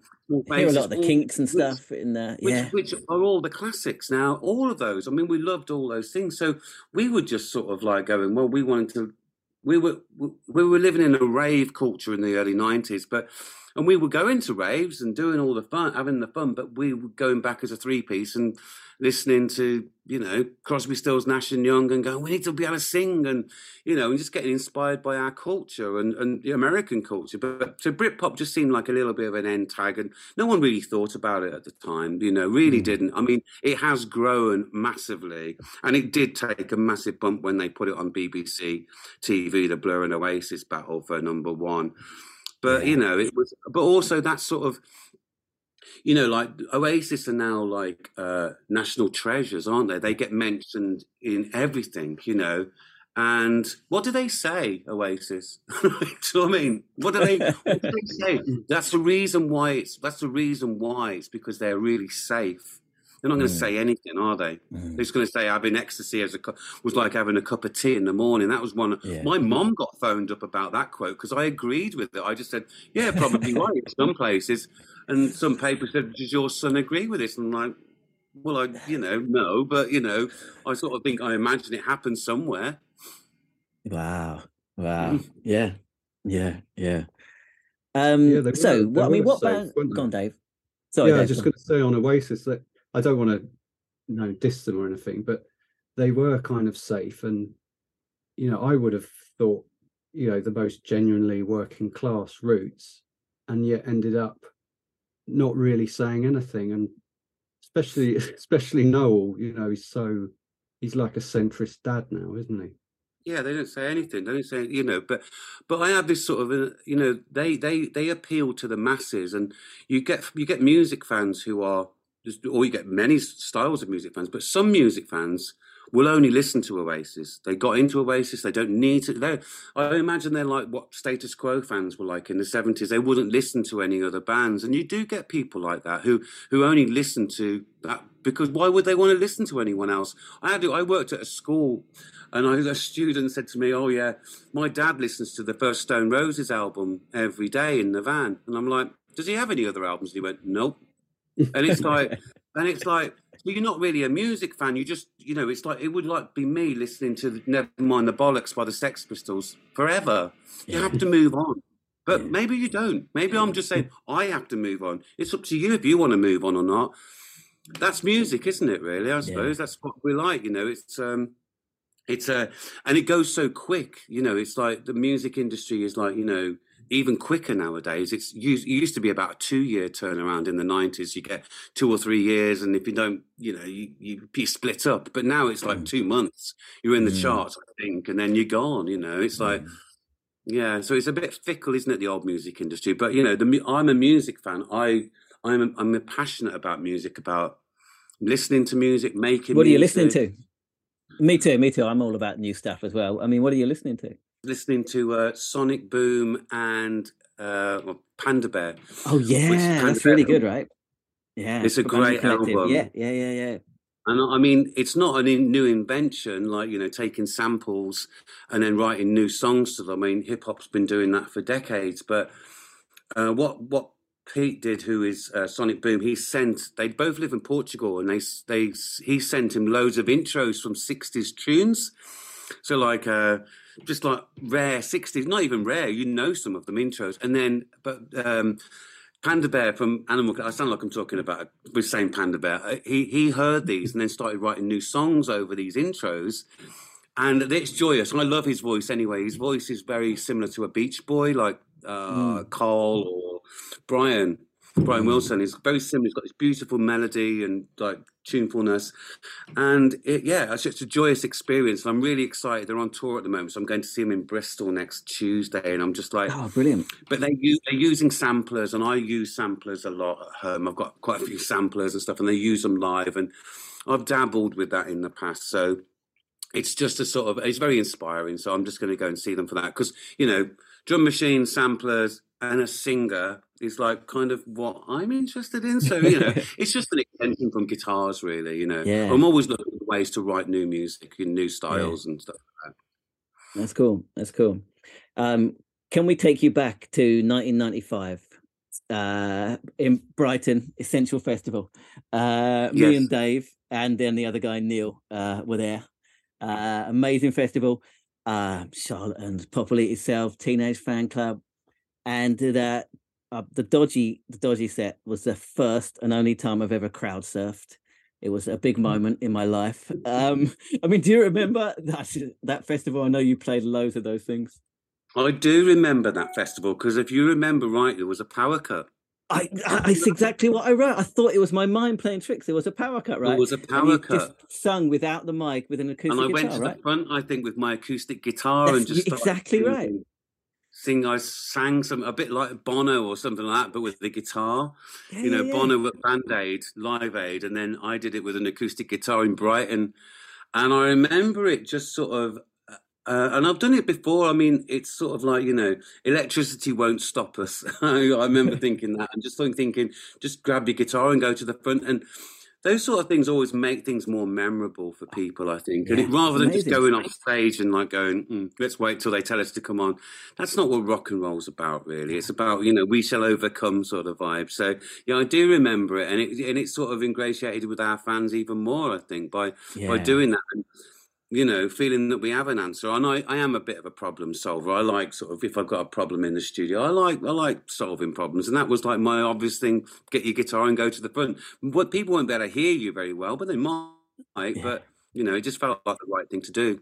I hear a lot of the Kinks and stuff which, in there, yeah. Which, which, are all the classics now. All of those. I mean, we loved all those things. So we were just sort of like going, well, we wanted to. We were we were living in a rave culture in the early nineties, but and we were going to raves and doing all the fun, having the fun, but we were going back as a three piece and listening to you know Crosby, Stills, Nash and Young, and going, we need to be able to sing, and you know, and just getting inspired by our culture and and the American culture. But so Britpop just seemed like a little bit of an end tag, and no one really thought about it at the time. You know, really mm. didn't. I mean, it has grown massively, and it did take a massive bump when they put it on BBC TV, the Blur and Oasis battle for number one. But yeah. you know, it was. But also that sort of you know, like Oasis are now like uh, national treasures, aren't they? They get mentioned in everything, you know. And what do they say, Oasis? do you know what I mean? What do they, what do they say? That's the reason why it's. That's the reason why it's because they're really safe. They're not going to mm. say anything, are they? Mm. They're just going to say having ecstasy as a was like having a cup of tea in the morning. That was one. Yeah. My mom got phoned up about that quote because I agreed with it. I just said, "Yeah, probably right." In some places, and some papers said, "Does your son agree with this?" And I'm like, "Well, I, you know, no, but you know, I sort of think I imagine it happened somewhere." Wow! Wow! Mm. Yeah, yeah, yeah. Um, yeah, so, were, what, I mean, what safe, band? Go on, Dave. Sorry, yeah, Dave, I was just going to say on Oasis that I don't want to, you know, diss them or anything, but they were kind of safe, and you know, I would have thought, you know, the most genuinely working class roots, and yet ended up not really saying anything and especially especially Noel you know he's so he's like a centrist dad now isn't he? Yeah they don't say anything they don't say you know but but i have this sort of you know they they they appeal to the masses and you get you get music fans who are or you get many styles of music fans but some music fans will only listen to Oasis. They got into Oasis. They don't need to. They, I imagine they're like what Status Quo fans were like in the seventies. They wouldn't listen to any other bands, and you do get people like that who who only listen to that because why would they want to listen to anyone else? I had I worked at a school. And I, a student said to me, "Oh yeah, my dad listens to the first Stone Roses album every day in the van." And I'm like, "Does he have any other albums?" And he went, "Nope." And it's like, and it's like, well, you're not really a music fan. You just, you know, it's like it would like be me listening to Never Mind the Bollocks by the Sex Pistols forever. You have to move on. But yeah. maybe you don't. Maybe I'm just saying I have to move on. It's up to you if you want to move on or not. That's music, isn't it? Really, I suppose yeah. that's what we like. You know, it's um, it's uh, and it goes so quick. You know, it's like the music industry is like you know even quicker nowadays. It's used, it used to be about a two year turnaround in the nineties. You get two or three years, and if you don't, you know, you, you, you split up. But now it's like mm. two months. You're in the mm. charts, I think, and then you're gone. You know, it's like. Mm. Yeah, so it's a bit fickle, isn't it, the old music industry? But you know, the, I'm a music fan. I I'm a, I'm a passionate about music, about listening to music, making. What are you listening to? Me too, me too. I'm all about new stuff as well. I mean, what are you listening to? Listening to uh, Sonic Boom and uh, Panda Bear. Oh yeah, that's really good, right? Yeah, it's a great album. Yeah, yeah, yeah, yeah. And I mean, it's not a new invention, like you know, taking samples and then writing new songs to them. I mean, hip hop's been doing that for decades. But uh, what what Pete did, who is uh, Sonic Boom, he sent. They both live in Portugal, and they they he sent him loads of intros from '60s tunes. So like. Uh, just like rare 60s, not even rare, you know some of them intros. And then, but um, Panda Bear from Animal, I sound like I'm talking about the same Panda Bear. Uh, he, he heard these and then started writing new songs over these intros. And it's joyous. I love his voice anyway. His voice is very similar to a Beach Boy, like uh, mm. Carl or Brian. Brian Wilson is very similar. He's got this beautiful melody and like tunefulness, and it, yeah, it's just a joyous experience. And I'm really excited. They're on tour at the moment, so I'm going to see them in Bristol next Tuesday, and I'm just like, oh, brilliant! But they use, they're using samplers, and I use samplers a lot at home. I've got quite a few samplers and stuff, and they use them live, and I've dabbled with that in the past, so. It's just a sort of, it's very inspiring. So I'm just going to go and see them for that. Because, you know, drum machines, samplers, and a singer is like kind of what I'm interested in. So, you know, it's just an extension from guitars, really. You know, yeah. I'm always looking for ways to write new music and new styles yeah. and stuff like that. That's cool. That's cool. Um, can we take you back to 1995 uh, in Brighton Essential Festival? Uh, yes. Me and Dave, and then the other guy Neil uh, were there. Uh, amazing festival. Uh, Charlotte and Properly itself, Teenage Fanclub, and that uh, the dodgy the dodgy set was the first and only time I've ever crowd surfed. It was a big mm. moment in my life. Um, I mean, do you remember that that festival? I know you played loads of those things. I do remember that festival because if you remember right, there was a power cut. I, I, it's exactly what I wrote. I thought it was my mind playing tricks. It was a power cut, right? It was a power cut. sung without the mic with an acoustic guitar. And I went to right? the front, I think, with my acoustic guitar That's and just exactly right sing. I sang some a bit like Bono or something like that, but with the guitar. Yeah, you know, yeah, Bono at Band Aid, Live Aid, and then I did it with an acoustic guitar in Brighton. And I remember it just sort of, uh, and I've done it before. I mean, it's sort of like you know, electricity won't stop us. I remember thinking that, and just thinking, just grab your guitar and go to the front and those sort of things always make things more memorable for people, I think. And it, rather than just going off stage and like going, mm, let's wait till they tell us to come on, that's not what rock and roll's about, really. It's about you know we shall overcome sort of vibe. So yeah, I do remember it, and it and it's sort of ingratiated with our fans even more, I think, by yeah. by doing that. And, you know, feeling that we have an answer. And I, I am a bit of a problem solver. I like sort of if I've got a problem in the studio, I like I like solving problems. And that was like my obvious thing: get your guitar and go to the front. What people won't be able to hear you very well, but they might. Yeah. But you know, it just felt like the right thing to do.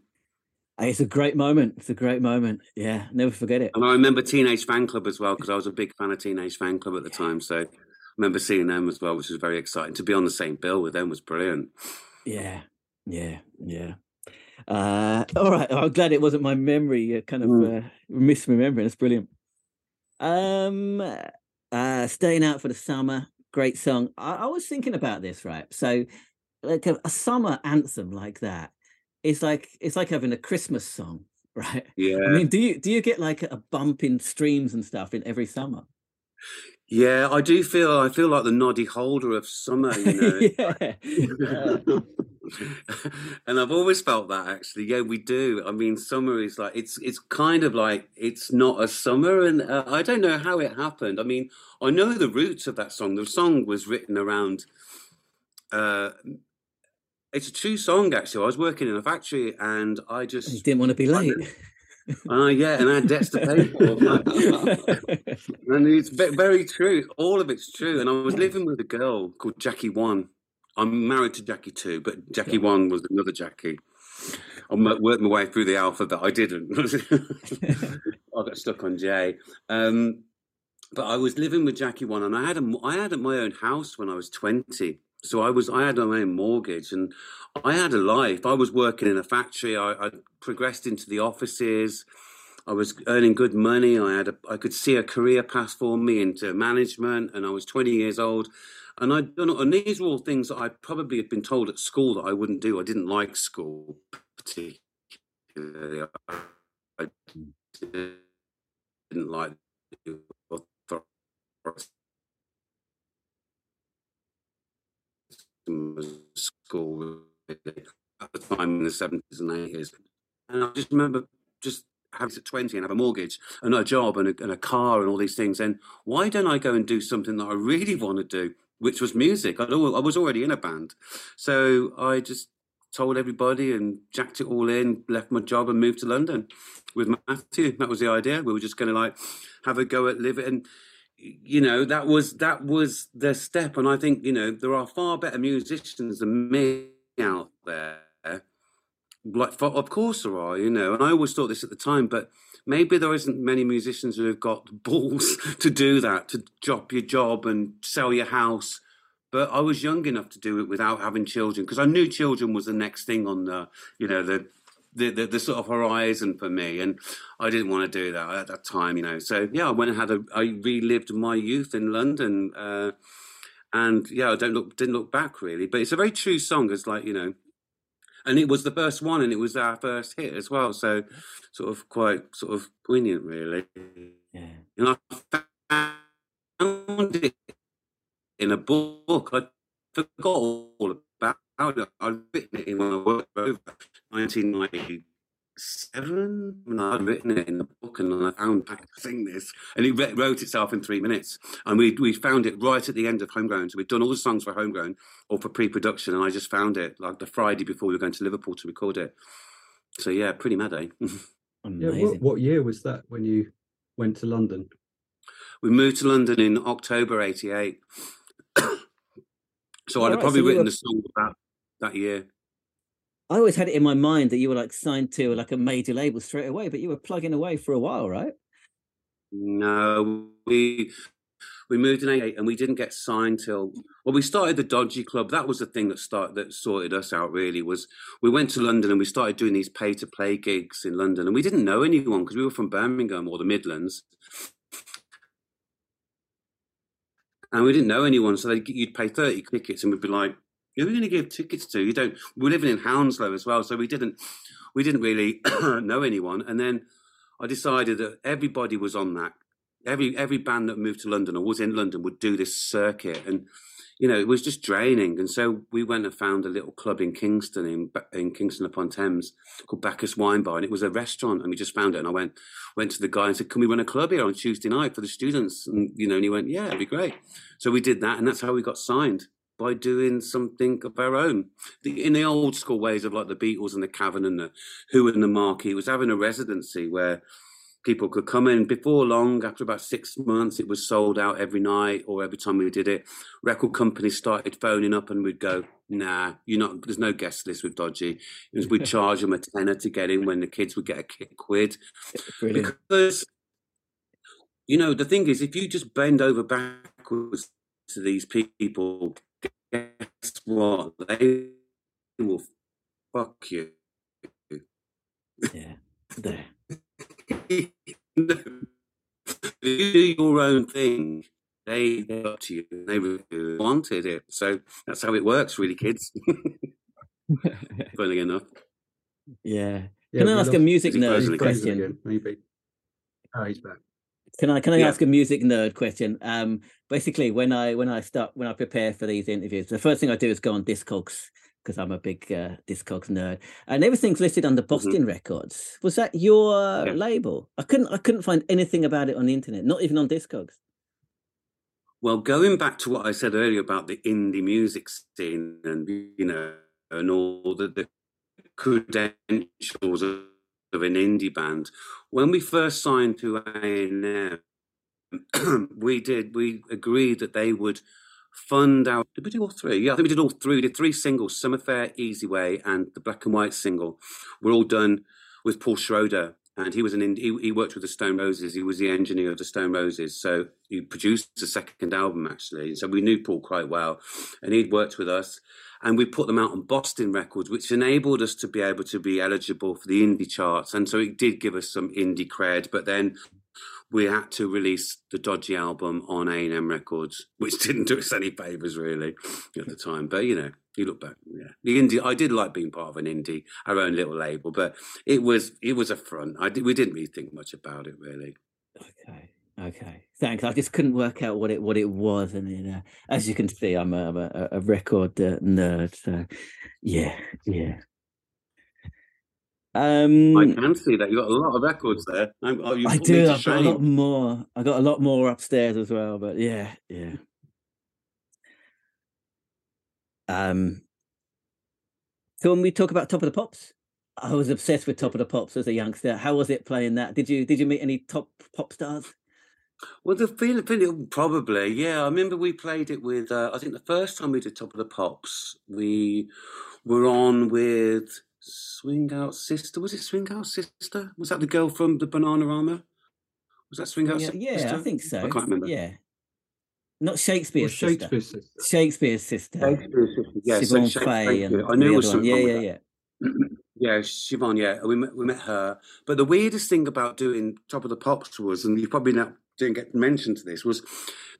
It's a great moment. It's a great moment. Yeah, never forget it. And I remember Teenage Fanclub as well because I was a big fan of Teenage Fanclub at the time. So I remember seeing them as well, which was very exciting. To be on the same bill with them was brilliant. Yeah, yeah, yeah. Uh, all right, I'm glad it wasn't my memory uh, kind of mm. uh, misremembering. It's brilliant. Um, uh, staying out for the summer, great song. I, I was thinking about this, right? So, like a, a, summer anthem like that, it's like it's like having a Christmas song, right? Yeah. I mean, do you do you get like a bump in streams and stuff in every summer? Yeah, I do feel I feel like the Noddy Holder of summer, you know. yeah. and I've always felt that actually. Yeah, we do. I mean, summer is like it's it's kind of like it's not a summer, and uh, I don't know how it happened. I mean, I know the roots of that song. The song was written around. Uh, it's a true song actually. I was working in a factory, and I just you didn't want to be late. Oh uh, yeah, and I had debts to pay for. and it's very true. All of it's true. And I was living with a girl called Jackie One. I'm married to Jackie Two, but Jackie One was another Jackie. I worked my way through the alphabet. I didn't. I got stuck on J. Um, but I was living with Jackie One, and I had a, I had my own house when I was twenty. So I was I had my own mortgage, and I had a life. I was working in a factory. I, I progressed into the offices. I was earning good money. I had a, I could see a career path for me into management, and I was 20 years old. And I don't know, and these were all things that I probably had been told at school that I wouldn't do. I didn't like school particularly. I didn't like school at the time in the 70s and 80s. And I just remember just having at 20 and have a mortgage and a job and a, and a car and all these things. And why don't I go and do something that I really want to do, which was music? I'd, I was already in a band. So I just told everybody and jacked it all in, left my job and moved to London with Matthew. That was the idea. We were just going to like have a go at living. And you know that was that was the step and i think you know there are far better musicians than me out there like of course there are you know and i always thought this at the time but maybe there isn't many musicians who have got balls to do that to drop your job and sell your house but i was young enough to do it without having children because i knew children was the next thing on the you know the the, the, the, sort of horizon for me, and I didn't want to do that at that time, you know. So yeah, I went and had a I relived my youth in London, uh, and yeah, I don't look didn't look back really. But it's a very true song, it's like you know, and it was the first one, and it was our first hit as well. So sort of quite sort of poignant, really. Yeah. And I found it in a book. I forgot all about it. I'd written it in my work over 1997. And I'd written it in the book, and I found I could sing this, and it wrote itself in three minutes. And we we found it right at the end of Homegrown. So we'd done all the songs for Homegrown or for pre-production, and I just found it like the Friday before we were going to Liverpool to record it. So yeah, pretty mad, eh? yeah, what, what year was that when you went to London? We moved to London in October '88. so I'd have probably so written were... the song about that year. I always had it in my mind that you were like signed to like a major label straight away, but you were plugging away for a while, right? No, we we moved in '88 and we didn't get signed till well, we started the Dodgy Club. That was the thing that started that sorted us out. Really, was we went to London and we started doing these pay to play gigs in London, and we didn't know anyone because we were from Birmingham or the Midlands, and we didn't know anyone. So you'd pay thirty tickets, and we'd be like, who are we going to give tickets to? You don't. We're living in Hounslow as well, so we didn't. We didn't really know anyone. And then I decided that everybody was on that. Every every band that moved to London or was in London would do this circuit, and you know it was just draining. And so we went and found a little club in Kingston, in in Kingston upon Thames, called Bacchus Wine Bar, and it was a restaurant. And we just found it, and I went went to the guy and said, "Can we run a club here on Tuesday night for the students?" And you know, and he went, "Yeah, it'd be great." So we did that, and that's how we got signed by doing something of our own. The, in the old school ways of like the Beatles and the Cavern and the Who and the Marquee was having a residency where people could come in before long. After about six months, it was sold out every night or every time we did it. Record companies started phoning up and we'd go, "Nah, you're not. There's no guest list with Dodgy." We'd charge them a tenner to get in when the kids would get a quid Brilliant. because. You know, the thing is, if you just bend over backwards to these people guess what? They will fuck you. Yeah. There. you do your own thing. They they up to you. They wanted it. So that's how it works, really, kids. Funny enough. Yeah. yeah Can I ask a music nerd question? Maybe. Oh, he's back. Can I can I yeah. ask a music nerd question? Um, basically, when I when I start when I prepare for these interviews, the first thing I do is go on Discogs because I'm a big uh, Discogs nerd, and everything's listed under mm-hmm. Bostin mm-hmm. Records. Was that your yeah. label? I couldn't I couldn't find anything about it on the internet, not even on Discogs. Well, going back to what I said earlier about the indie music scene, and you know, and all the, the credentials of an indie band. When we first signed to A&M, we did we agreed that they would fund our did we do all three? Yeah, I think we did all three. We did three singles, Summer Fair, Easy Way, and the black and white single. We're all done with Paul Schroeder and he was an he, he worked with the Stone Roses. He was the engineer of the Stone Roses, so he produced the second album actually. So we knew Paul quite well, and he'd worked with us, and we put them out on Bostin Records, which enabled us to be able to be eligible for the indie charts, and so it did give us some indie cred. But then we had to release the dodgy album on A&M Records, which didn't do us any favors really at the time. But you know, you look back, yeah, the indie. I did like being part of an indie, our own little label, but it was it was a front. I did, we didn't really think much about it really. Okay. Okay, thanks. I just couldn't work out what it what it was, and you know, as you can see, I'm a, I'm a, a record uh, nerd. So, yeah, yeah. Um, I can see that you got a lot of records there. I'm, oh, I do. I've got a lot more. I got a lot more upstairs as well. But yeah, yeah. Um. So when we talk about Top of the Pops, I was obsessed with Top of the Pops as a youngster. How was it playing that? Did you did you meet any top pop stars? Well, the feeling, probably, yeah. I remember we played it with. Uh, I think the first time we did Top of the Pops, we were on with Swing Out Sister. Was it Swing Out Sister? Was that the girl from the Bananarama? Was that Swing Out yeah, Sister? Yeah, I think so. I can't remember. Yeah. Not Shakespeare's, Shakespeare's sister. sister. Shakespeare's sister. Shakespeare's sister. Yeah, Siobhan Sha- Fay thank and. I it was something Yeah, yeah, yeah. Yeah, Siobhan, yeah. We met, we met her. But the weirdest thing about doing Top of the Pops was, and you probably not, didn't get mentioned to this, was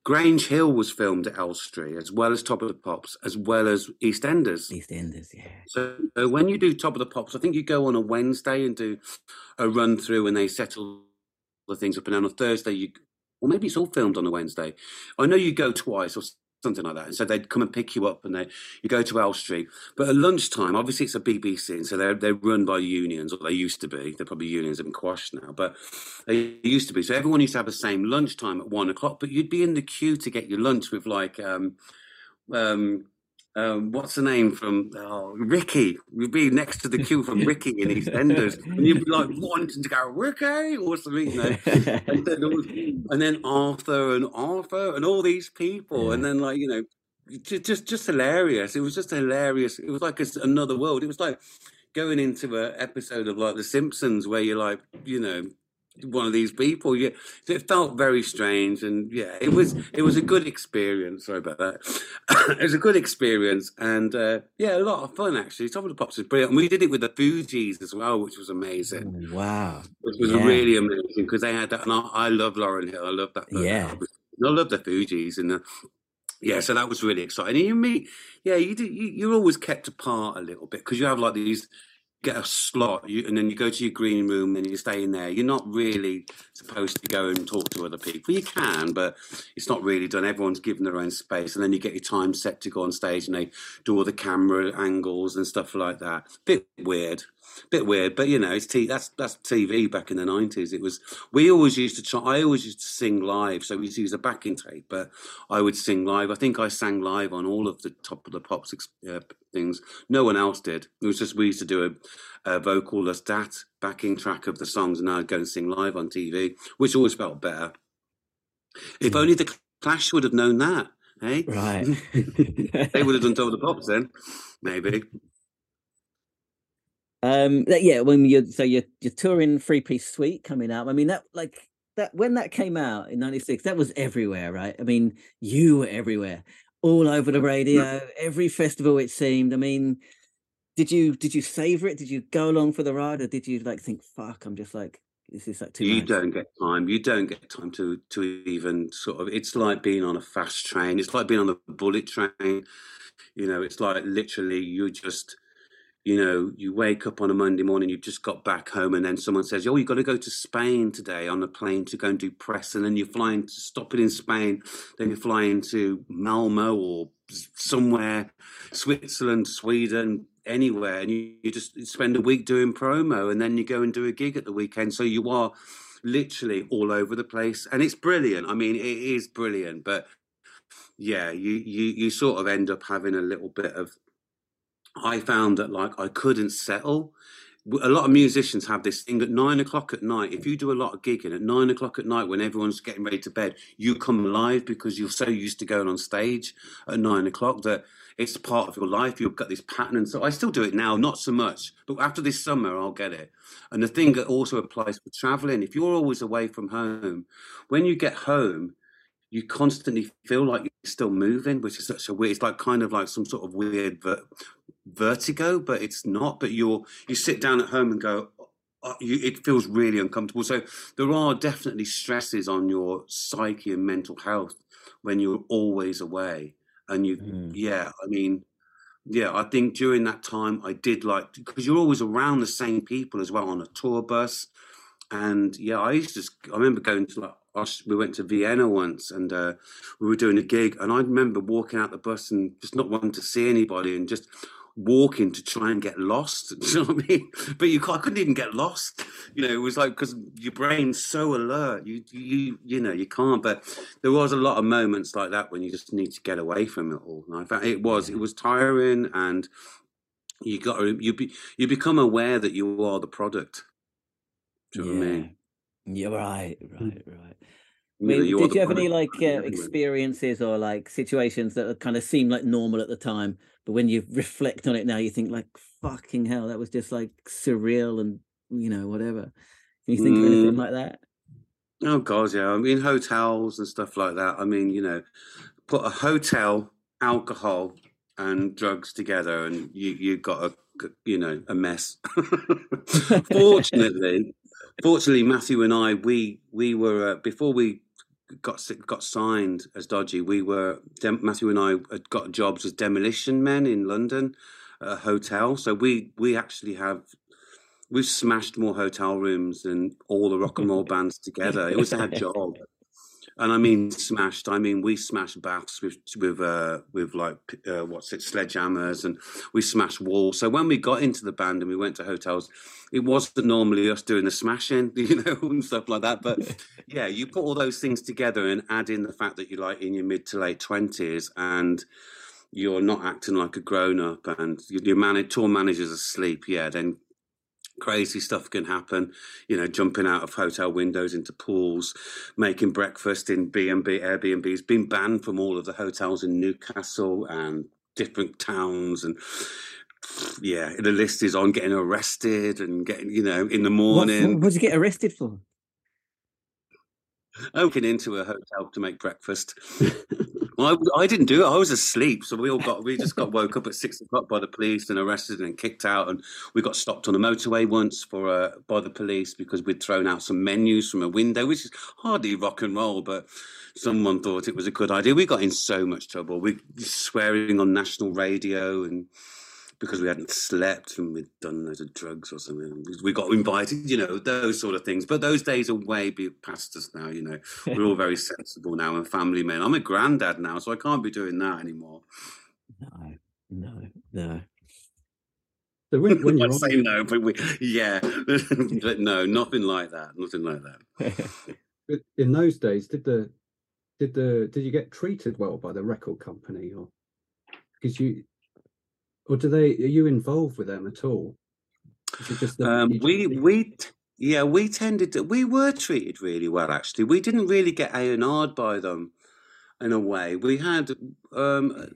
Grange Hill was filmed at Elstree, as well as Top of the Pops, as well as EastEnders. EastEnders, yeah. So, so when you do Top of the Pops, I think you go on a Wednesday and do a run through and they settle the things up. And then on Thursday, you, or maybe it's all filmed on a Wednesday. I know you go twice or something like that. And so they'd come and pick you up and they you go to Elstree. But at lunchtime, obviously it's a BBC, and so they're they're run by unions, or they used to be. They're probably unions have been quashed now, but they used to be. So everyone used to have the same lunchtime at one o'clock, but you'd be in the queue to get your lunch with like um um um, what's the name from oh, Ricky? You'd be next to the queue from Ricky in EastEnders, and you'd be like wanting to go Ricky or something, you know. and, then, and then Arthur and Arthur and all these people, and then like you know, just just hilarious. It was just hilarious. It was like a another world. It was like going into an episode of like The Simpsons, where you're like, you know, one of these people. Yeah, it felt very strange, and yeah, it was it was a good experience. Sorry about that. it was a good experience, and uh, yeah, a lot of fun actually. Top of the Pops was brilliant, and we did it with the Fugees as well, which was amazing. wow. Which was Yeah. really amazing because they had that, and I, I love Lauryn Hill. I love that. that Yeah. album. I love the Fugees, and the, yeah, so that was really exciting. And you meet, yeah, you do, you, you're always kept apart a little bit because you have like these get a slot, you, and then you go to your green room, and you stay in there. You're not really supposed to go and talk to other people. You can, but it's not really done. Everyone's given their own space, and then you get your time set to go on stage, and they do all the camera angles and stuff like that. Bit weird, bit weird, but you know, it's t- that's that's TV back in the nineties. It was we always used to try. I always used to sing live, so we used to use a backing tape, but I would sing live. I think I sang live on all of the top of the pops uh, things. No one else did. It was just we used to do a, a vocalless DAT backing track of the songs, and I'd go and sing live on TV, which always felt better. If only the Clash would have known that, hey? Right. they would have done Top of the Pops then, maybe. Um, that- yeah, when you're so you're you're touring Three Piece Suite coming out. I mean that like that when that came out in '96, that was everywhere, right? I mean, you were everywhere, all over the radio, every festival it seemed. I mean, did you did you savor it? Did you go along for the ride, or did you like think, "Fuck, I'm just like this is like too you much"? don't get time. You don't get time to to even sort of. It's like being on a fast train. It's like being on a bullet train. You know, it's like literally you just. You know, you wake up on a Monday morning, you've just got back home, and then someone says, "Oh, you've got to go to Spain today on a plane to go and do press," and then you're flying to stop it in Spain, then you're flying to Malmo or somewhere, Switzerland, Sweden, anywhere, and you, you just spend a week doing promo, and then you go and do a gig at the weekend. So you are literally all over the place, and it's brilliant. I mean, it is brilliant, but yeah, you you you sort of end up having a little bit of. I found that like I couldn't settle a lot of musicians have this thing at nine o'clock at night. If you do a lot of gigging at nine o'clock at night when everyone's getting ready to bed, you come alive because you're so used to going on stage at nine o'clock that it's part of your life. You've got this pattern. And so I still do it now, not so much, but after this summer, I'll get it. And the thing that also applies for traveling, if you're always away from home, when you get home, you constantly feel like you're still moving, which is such a weird. It's like kind of like some sort of weird vertigo, but it's not. But you're you sit down at home and go, oh, you, it feels really uncomfortable. So there are definitely stresses on your psyche and mental health when you're always away. And you, mm. yeah, I mean, yeah, I think during that time I did like because you're always around the same people as well on a tour bus, and yeah, I used to. I remember going to like we went to Vienna once and uh, we were doing a gig, and I remember walking out the bus and just not wanting to see anybody and just walking to try and get lost. Do you know what I mean? But you I couldn't even get lost. You know, it was like because your brain's so alert, you you you know you can't. But there was a lot of moments like that when you just need to get away from it all. And I found it was it was tiring, and you got you be you become aware that you are the product. Do you yeah. know what I mean? Yeah, right, right, mm. right. I mean, did you have any like uh, experiences or like situations that kind of seem like normal at the time, but when you reflect on it now, you think like, "Fucking hell, that was just like surreal and you know whatever." Can you think mm. of anything mm. like that? Oh god, yeah. I mean, hotels and stuff like that. I mean, you know, put a hotel, alcohol, and drugs together, and you you got a you know a mess. Fortunately, fortunately, Matthew and I, we we were uh, before we got got signed as Dodgy. We were Matthew and I had got jobs as demolition men in London, a hotel. So we we actually have we've smashed more hotel rooms than all the rock and roll bands together. It was our job and I mean smashed. I mean we smashed baths with with uh, with like uh, what's it sledgehammers, and we smashed walls. So when we got into the band and we went to hotels, it wasn't normally us doing the smashing, you know, and stuff like that. But yeah, you put all those things together and add in the fact that you're like in your mid to late twenties and you're not acting like a grown up and your man- tour manager's asleep. Yeah, then crazy stuff can happen. You know jumping out of hotel windows into pools making breakfast in b&b airbnbs been banned from all of the hotels in newcastle and different towns and yeah the list is on getting arrested and getting you know in the morning. what, what did you get arrested for? Oh, Opening into a hotel to make breakfast Well, I, I, didn't do it. I was asleep, so we all got we just got woke up at six o'clock by the police and arrested and kicked out. And we got stopped on the motorway once for uh, by the police because we'd thrown out some menus from a window, which is hardly rock and roll, but someone thought it was a good idea. We got in so much trouble. We swearing on national radio and because we hadn't slept and we'd done loads of drugs or something. We got invited, you know, those sort of things. But those days are way past us now, you know. We're all very sensible now and family men. I'm a granddad now, so I can't be doing that anymore. No, no, no. So when, when you're say no, but we, yeah, but no, nothing like that. Nothing like that. But in those days, did the did the did you get treated well by the record company or because you or do they? Are you involved with them at all? just um, we we yeah we tended to we were treated really well actually. We didn't really get A and R'd by them in a way. We had um,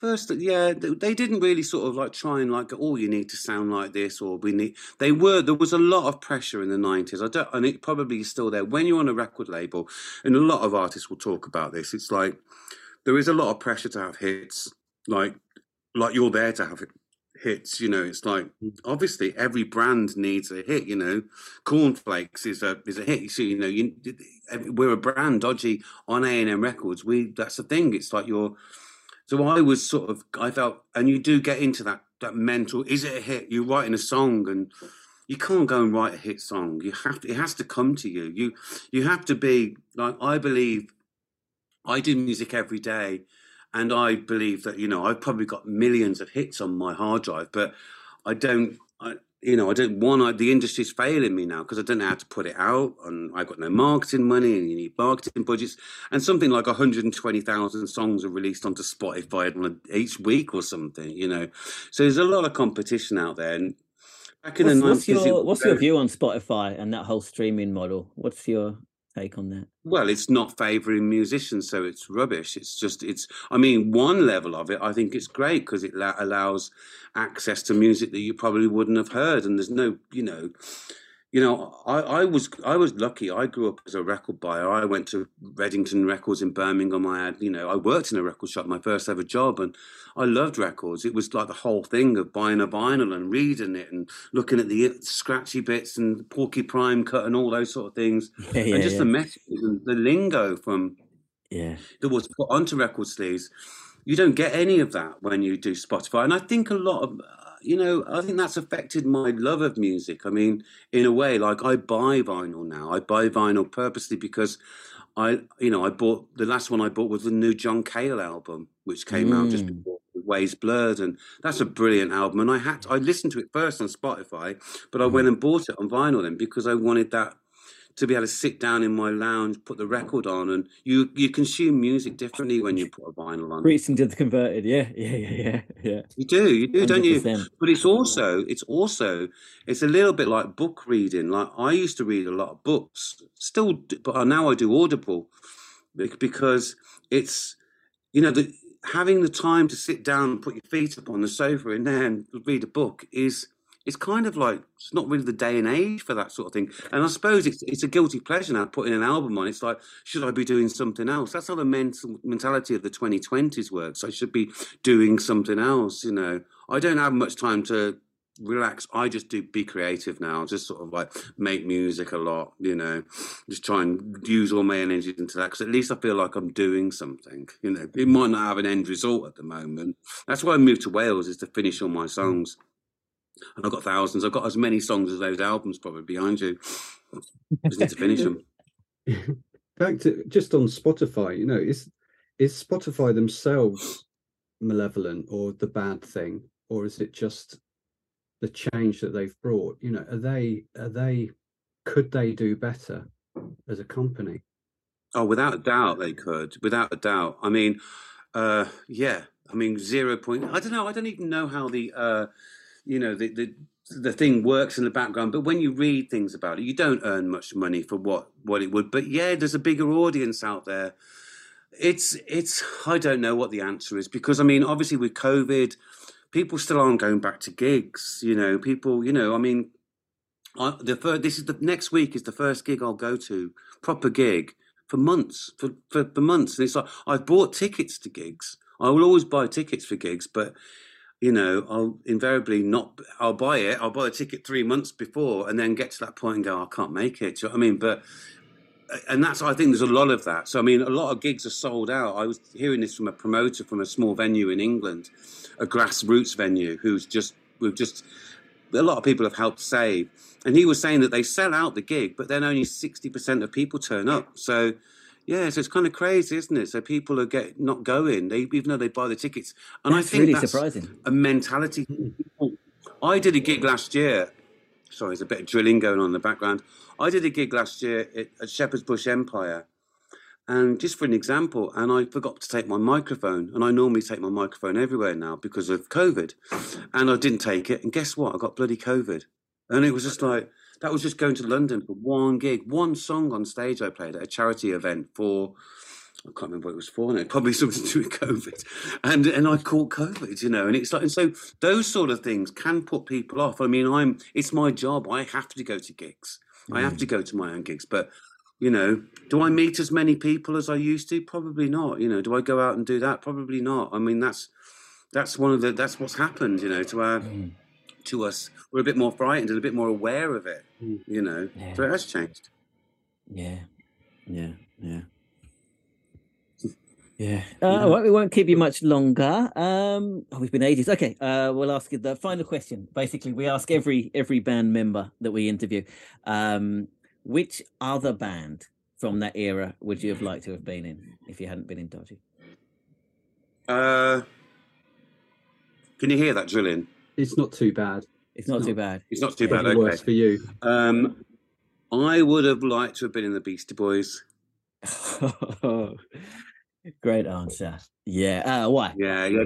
first yeah they didn't really sort of like try and like oh you need to sound like this or we need they were there was a lot of pressure in the 90s i don't and it probably is still there when you're on a record label and a lot of artists will talk about this it's like there is a lot of pressure to have hits like like you're there to have hits. You know, it's like mm. obviously every brand needs a hit. You know, cornflakes is a is a hit. So you know, you, we're a brand dodgy on A and M Records. We that's the thing. It's like you're. So I was sort of I felt, and you do get into that that mental. Is it a hit? You're writing a song and. You can't go and write a hit song. You have to. It has to come to you. You you have to be like I believe. I do music every day, and I believe that you know I've probably got millions of hits on my hard drive, but I don't. I, you know, I don't want the industry's failing me now because I don't know how to put it out, and I've got no marketing money, and you need marketing budgets. And something like 120,000 songs are released onto Spotify each week or something, you know. So there's a lot of competition out there, and Back in the What's, what's 90s, it your what's your view on Spotify and that whole streaming model? What's your take on that? Well, it's not favouring musicians, so it's rubbish. It's just, it's, I mean, one level of it, I think it's great because it la- allows access to music that you probably wouldn't have heard. And there's no, you know, you know, I, I was I was lucky. I grew up as a record buyer. I went to Reddington Records in Birmingham. I had, you know, I worked in a record shop, my first ever job, and I loved records. It was like the whole thing of buying a vinyl and reading it and looking at the scratchy bits and Porky Prime cut and all those sort of things, Yeah, yeah, and just yeah. the messages and the lingo from yeah. that was put onto record sleeves. You don't get any of that when you do Spotify, and I think a lot of, uh, you know, I think that's affected my love of music. I mean, in a way, like I buy vinyl now. I buy vinyl purposely because I, you know, I bought the last one I bought was the new John Cale album, which came out just Mm. before Ways Blurred, and that's a brilliant album. And I had to, I listened to it first on Spotify, but I went and bought it on vinyl then because I wanted that to be able to sit down in my lounge, put the record on, and you you consume music differently when you put a vinyl on. Preaching to the converted. Yeah, yeah, yeah, yeah, yeah. You do, you do, don't you? But it's also, it's also, it's a little bit like book reading. Like I used to read a lot of books, still, but now I do Audible because it's, you know, the, having the time to sit down and put your feet up on the sofa and then read a book is, it's kind of like it's not really the day and age for that sort of thing. And I suppose it's it's a guilty pleasure now putting an album on. It's like, should I be doing something else? That's how the mental mentality of the 2020s works. I should be doing something else. You know, I don't have much time to relax. I just do be creative now. Just sort of like make music a lot. You know, just try and use all my energy into that because at least I feel like I'm doing something. You know, it might not have an end result at the moment. That's why I moved to Wales is to finish all my songs. And I've got thousands. I've got as many songs as those albums probably behind you. Just need to finish them. Back to just on Spotify, you know, is is Spotify themselves malevolent or the bad thing, or is it just the change that they've brought? You know, are they are they could they do better as a company? Oh, without a doubt, they could. Without a doubt. I mean, uh, yeah. I mean, zero point. I don't know. I don't even know how the, uh, you know, the the the thing works in the background. But when you read things about it, you don't earn much money for what what it would. But yeah, there's a bigger audience out there. It's it's. I don't know what the answer is because I mean, obviously with COVID, people still aren't going back to gigs. You know, people. You know, I mean, I, the first, this is the next week is the first gig I'll go to, proper gig for months, for, for, for months. And it's like I've bought tickets to gigs. I will always buy tickets for gigs, but you know, I'll invariably not. I'll buy it. I'll buy a ticket three months before, and then get to that point and go, oh, I can't make it. Do you know what I mean? But and that's I think there's a lot of that. So I mean, a lot of gigs are sold out. I was hearing this from a promoter from a small venue in England, a grassroots venue, who's just we've just a lot of people have helped save, and he was saying that they sell out the gig, but then only sixty percent of people turn up. So. Yeah, so it's kind of crazy, isn't it? So people are get not going, they even though they buy the tickets, and That's I think really that's surprising. a mentality. Mm-hmm. I did a gig last year. Sorry, there's a bit of drilling going on in the background. I did a gig last year at, at Shepherd's Bush Empire, and just for an example, and I forgot to take my microphone, and I normally take my microphone everywhere now because of COVID, and I didn't take it, and guess what? I got bloody COVID, and it was just like that was just going to London for one gig, one song on stage I played at a charity event for. I can't remember what it was for now. Probably something to do with COVID, and and I caught COVID, you know. And it's like, and so those sort of things can put people off. I mean, I'm it's my job. I have to go to gigs. I have mm. to go to my own gigs. But you know, do I meet as many people as I used to? Probably not. You know, do I go out and do that? Probably not. I mean, that's that's one of the that's what's happened. You know, to our mm. To us, we're a bit more frightened and a bit more aware of it. Mm. You know, Yeah. so it has changed. Yeah, yeah, yeah. Yeah. Uh, well, we won't keep you much longer. Um, oh, we've been ages. Okay. Uh, we'll ask you the final question. Basically, we ask every every band member that we interview, um, which other band from that era would you have liked to have been in if you hadn't been in Dodgy? Uh, can you hear that drilling? It's not too bad. It's not It's too bad. It's not too bad. Maybe Okay. Worse for you. Um, I would have liked to have been in the Beastie Boys. Great answer. Yeah. Uh, why? Yeah, yeah.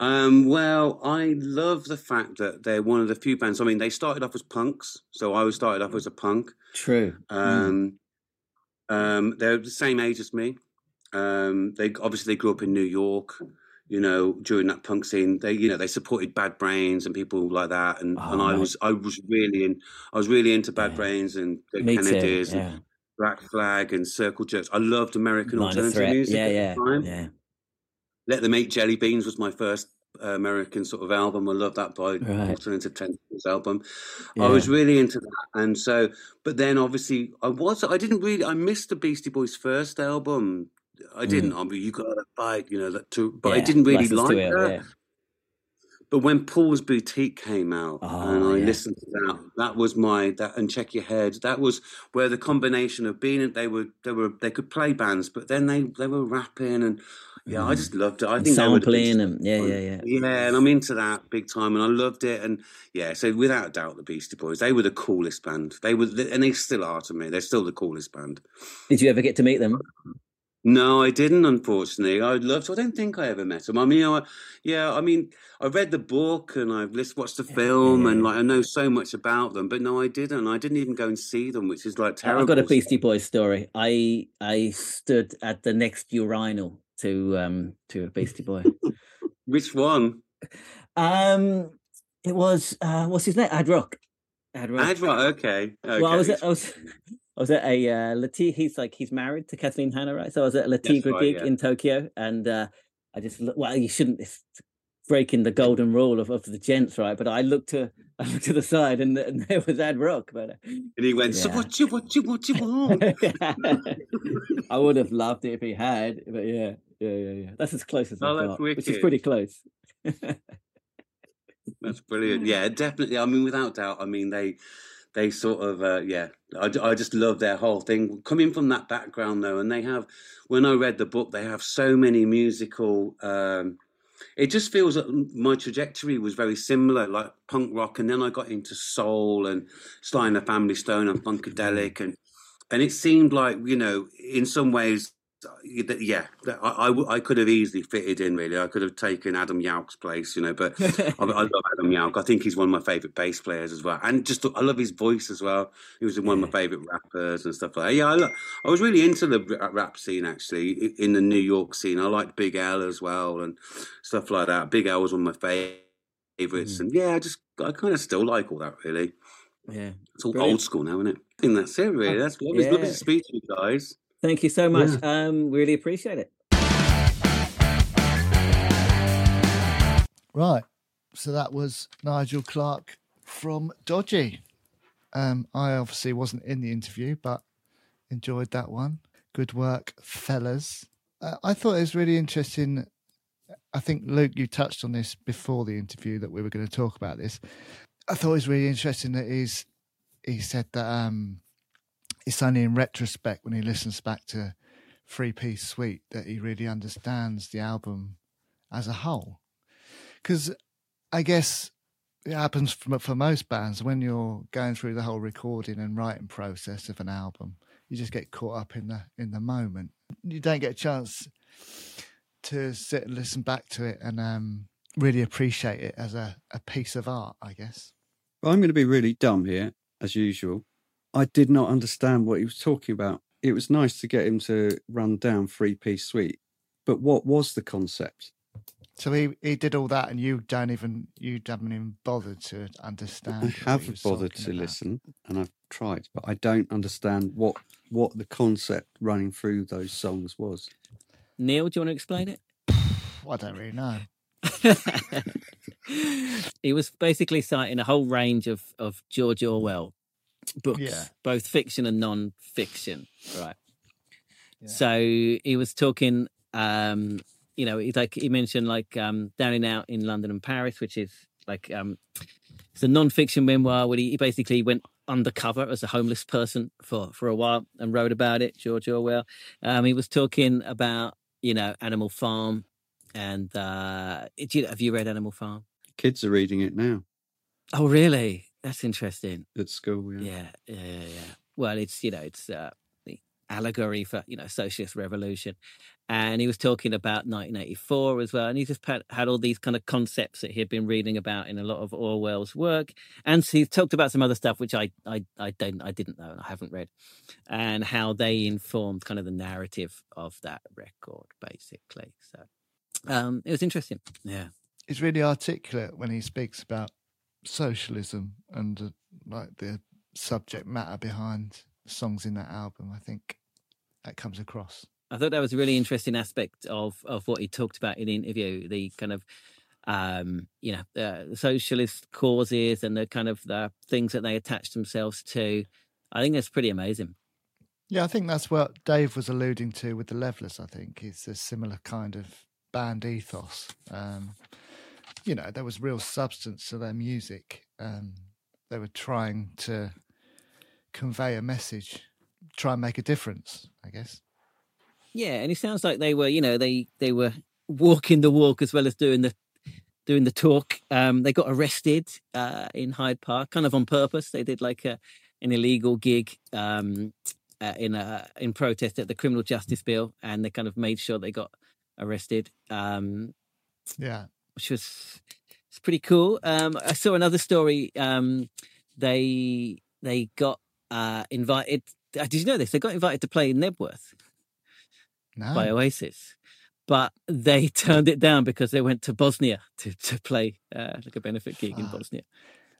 Um, well, I love the fact that they're one of the few bands. I mean, they started off as punks, so I was started off as a punk. True. Um, um, they're the same age as me. Um, they obviously they grew up in New York. You know, during that punk scene, they you know they supported Bad Brains and people like that, and, Oh, and I was I was really in I was really into Bad Yeah. Brains and the Me. Kennedys and Black Flag and Circle Jerks. I loved American Minor alternative threat. music Yeah, at yeah, the time. yeah. Let Them Eat Jelly Beans was my first uh, American sort of album. I love that by Right. Alternative Tentacles album. I was really into that, and so, but then obviously I was. I didn't really. I missed the Beastie Boys' first album. I didn't. I mean, you got to fight, you know, that too. But I Mm. Didn't really like that. yeah. But when Paul's Boutique came out, and Oh, I yeah. listened to that, that was my that and Check Your Head. That was where the combination of being they were they were they could play bands, but then they they were rapping and yeah, I just loved it. I And think they were the sampling and yeah, yeah, yeah. Yeah, and I'm into that big time, and I loved it. And yeah, so without a doubt, the Beastie Boys, they were the coolest band. They were, and they still are to me. They're still the coolest band. Did you ever get to meet them? No, I didn't. Unfortunately, I'd love to. I don't think I ever met them. I mean, you know, I- yeah, I mean, I read the book and I've lis- watched the film, and like I know so much about them. But no, I didn't. I didn't even go and see them, which is like terrible. I've got a Beastie Boys story. I I stood at the next urinal to um to a Beastie Boy. Which one? um, it was uh, what's his name? Ad Rock. Ad Rock. Ad Rock. Okay. okay. Well, I was I was I was at a uh, Lati- He's like he's married to Kathleen Hanna, right? So I was at a Le Tigre right, gig yeah. in Tokyo, and uh, I just well, you shouldn't. Breaking the golden rule of, of the gents, right? But I looked to I looked to the side, and, and there was Ad Rock, but. uh, and he went, "So what you what you what you want?" I would have loved it if he had, but yeah, yeah, yeah, yeah. That's as close as I Oh, that's got, which is pretty close. That's brilliant. Yeah, definitely. I mean, without doubt. I mean, they they sort of uh, yeah. I, I just love their whole thing coming from that background though, and they have. When I read the book, they have so many musical. Um, it just feels that my trajectory was very similar, like punk rock, and then I got into soul and Sly and the Family Stone and funkadelic, and and it seemed like you know, in some ways, yeah, I I, I could have easily fitted in. Really, I could have taken Adam Yauch's place, you know. But I, I love Adam Yauch. I think he's one of my favorite bass players as well, and just I love his voice as well. He was one of my favorite rappers and stuff like that. Yeah, I, I was really into the rap scene actually in the New York scene. I liked Big L as well and stuff like that. Big L was one of my favorites, Mm. and yeah, I just I kind of still like all that. Really, yeah. it's all Brilliant. old school now, isn't it? I think that's it. Really, that's lovely. It's lovely Yeah. to speak to you guys. Thank you so much. Um, really appreciate it. Right. So that was Nigel Clark from Dodgy. Um, I obviously wasn't in the interview, but enjoyed that one. Good work, fellas. Uh, I thought it was really interesting. I think, Luke, you touched on this before the interview that we were going to talk about this. I thought it was really interesting that he's, he said that um, it's only in retrospect when he listens back to Free Peace Sweet that he really understands the album as a whole because I guess it happens for, for most bands when you're going through the whole recording and writing process of an album. You just get caught up in the in the moment. You don't get a chance to sit and listen back to it and um, really appreciate it as a, a piece of art. I guess. Well, I'm going to be really dumb here, as usual. I did not understand what he was talking about. It was nice to get him to run down free peace sweet, but what was the concept? So he, he did all that, and you don't even you haven't even bothered to understand. I have was bothered to about. listen, and I've tried, but I don't understand what what the concept running through those songs was. Neil, do you want to explain it? I don't really know. he was basically citing a whole range of, of George Orwell books, Yeah. both fiction and non-fiction, right? Yeah. So he was talking, um, you know, he's like he mentioned like um, Down and Out in London and Paris, which is like um, it's a non-fiction memoir where he, he basically went undercover as a homeless person for for a while and wrote about it. George Orwell. Um, he was talking about you know Animal Farm, and uh, do you, have you read Animal Farm? Kids are reading it now Oh, really? That's interesting. at school. Yeah. Yeah, yeah, yeah. yeah. Well, it's you know, it's uh, allegory for you know socialist revolution and he was talking about 1984 as well and he just had, had all these kind of concepts that he had been reading about in a lot of orwell's work and so he talked about some other stuff which i i i don't i didn't know and i haven't read and how they informed kind of the narrative of that record basically so um it was interesting yeah He's really articulate when he speaks about socialism and uh, like the subject matter behind songs in that album. I think that comes across. I thought that was a really interesting aspect of of what he talked about in the interview. The kind of um, you know the socialist causes and the kind of the things that they attach themselves to. I think that's pretty amazing. Yeah, I think that's what Dave was alluding to with the Levellers. I think it's a similar kind of band ethos. Um, you know, there was real substance to their music. Um, they were trying to convey a message, try and make a difference. I guess. Yeah, and it sounds like they were, you know, they they were walking the walk as well as doing the doing the talk. Um, they got arrested uh, in Hyde Park, kind of on purpose. They did like a, an illegal gig um, uh, in a in protest at the criminal justice bill, and they kind of made sure they got arrested. Um, Yeah. Which was it's pretty cool. Um, I saw another story. Um, they they got uh, invited. uh, Did you know this? They got invited to play in Knebworth No. by Oasis, but they turned it down because they went to Bosnia to to play uh, like a benefit gig in Bosnia.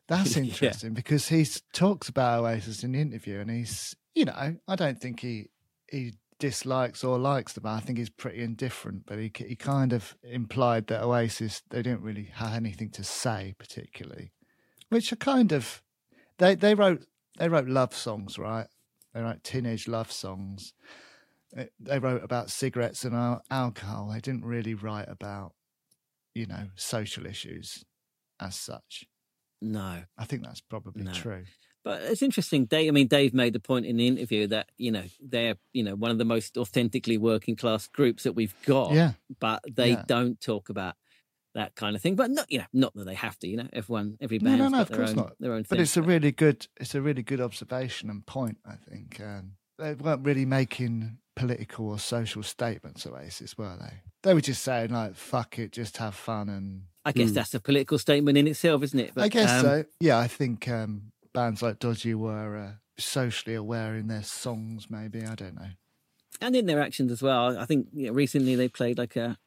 That's Yeah. interesting because he talks about Oasis in the interview, and he's, you know, I don't think he he dislikes or likes them. I think he's pretty indifferent, but he he kind of implied that Oasis they didn't really have anything to say particularly, which are kind of they they wrote they wrote love songs, right? They wrote teenage love songs. They- They wrote about cigarettes and alcohol. They didn't really write about, you know, social issues as such. No, I think that's probably No. true. But it's interesting. Dave, I mean, Dave made the point in the interview that you know they're you know one of the most authentically working class groups that we've got. Yeah, but they Yeah. don't talk about that kind of thing. But not, you know, not that they have to. You know, everyone, every No, no, no, got of course own, not. their own but thing. it's a really good, it's a really good observation and point. I think um, they weren't really making political or social statements. Oasis were they? They were just saying like, "Fuck it, just have fun." And I guess Mm. that's a political statement in itself, isn't it? But, I guess um, so. Yeah, I think um, bands like Dodgy were uh, socially aware in their songs. Maybe I don't know. and in their actions as well. I think you know, recently they played like a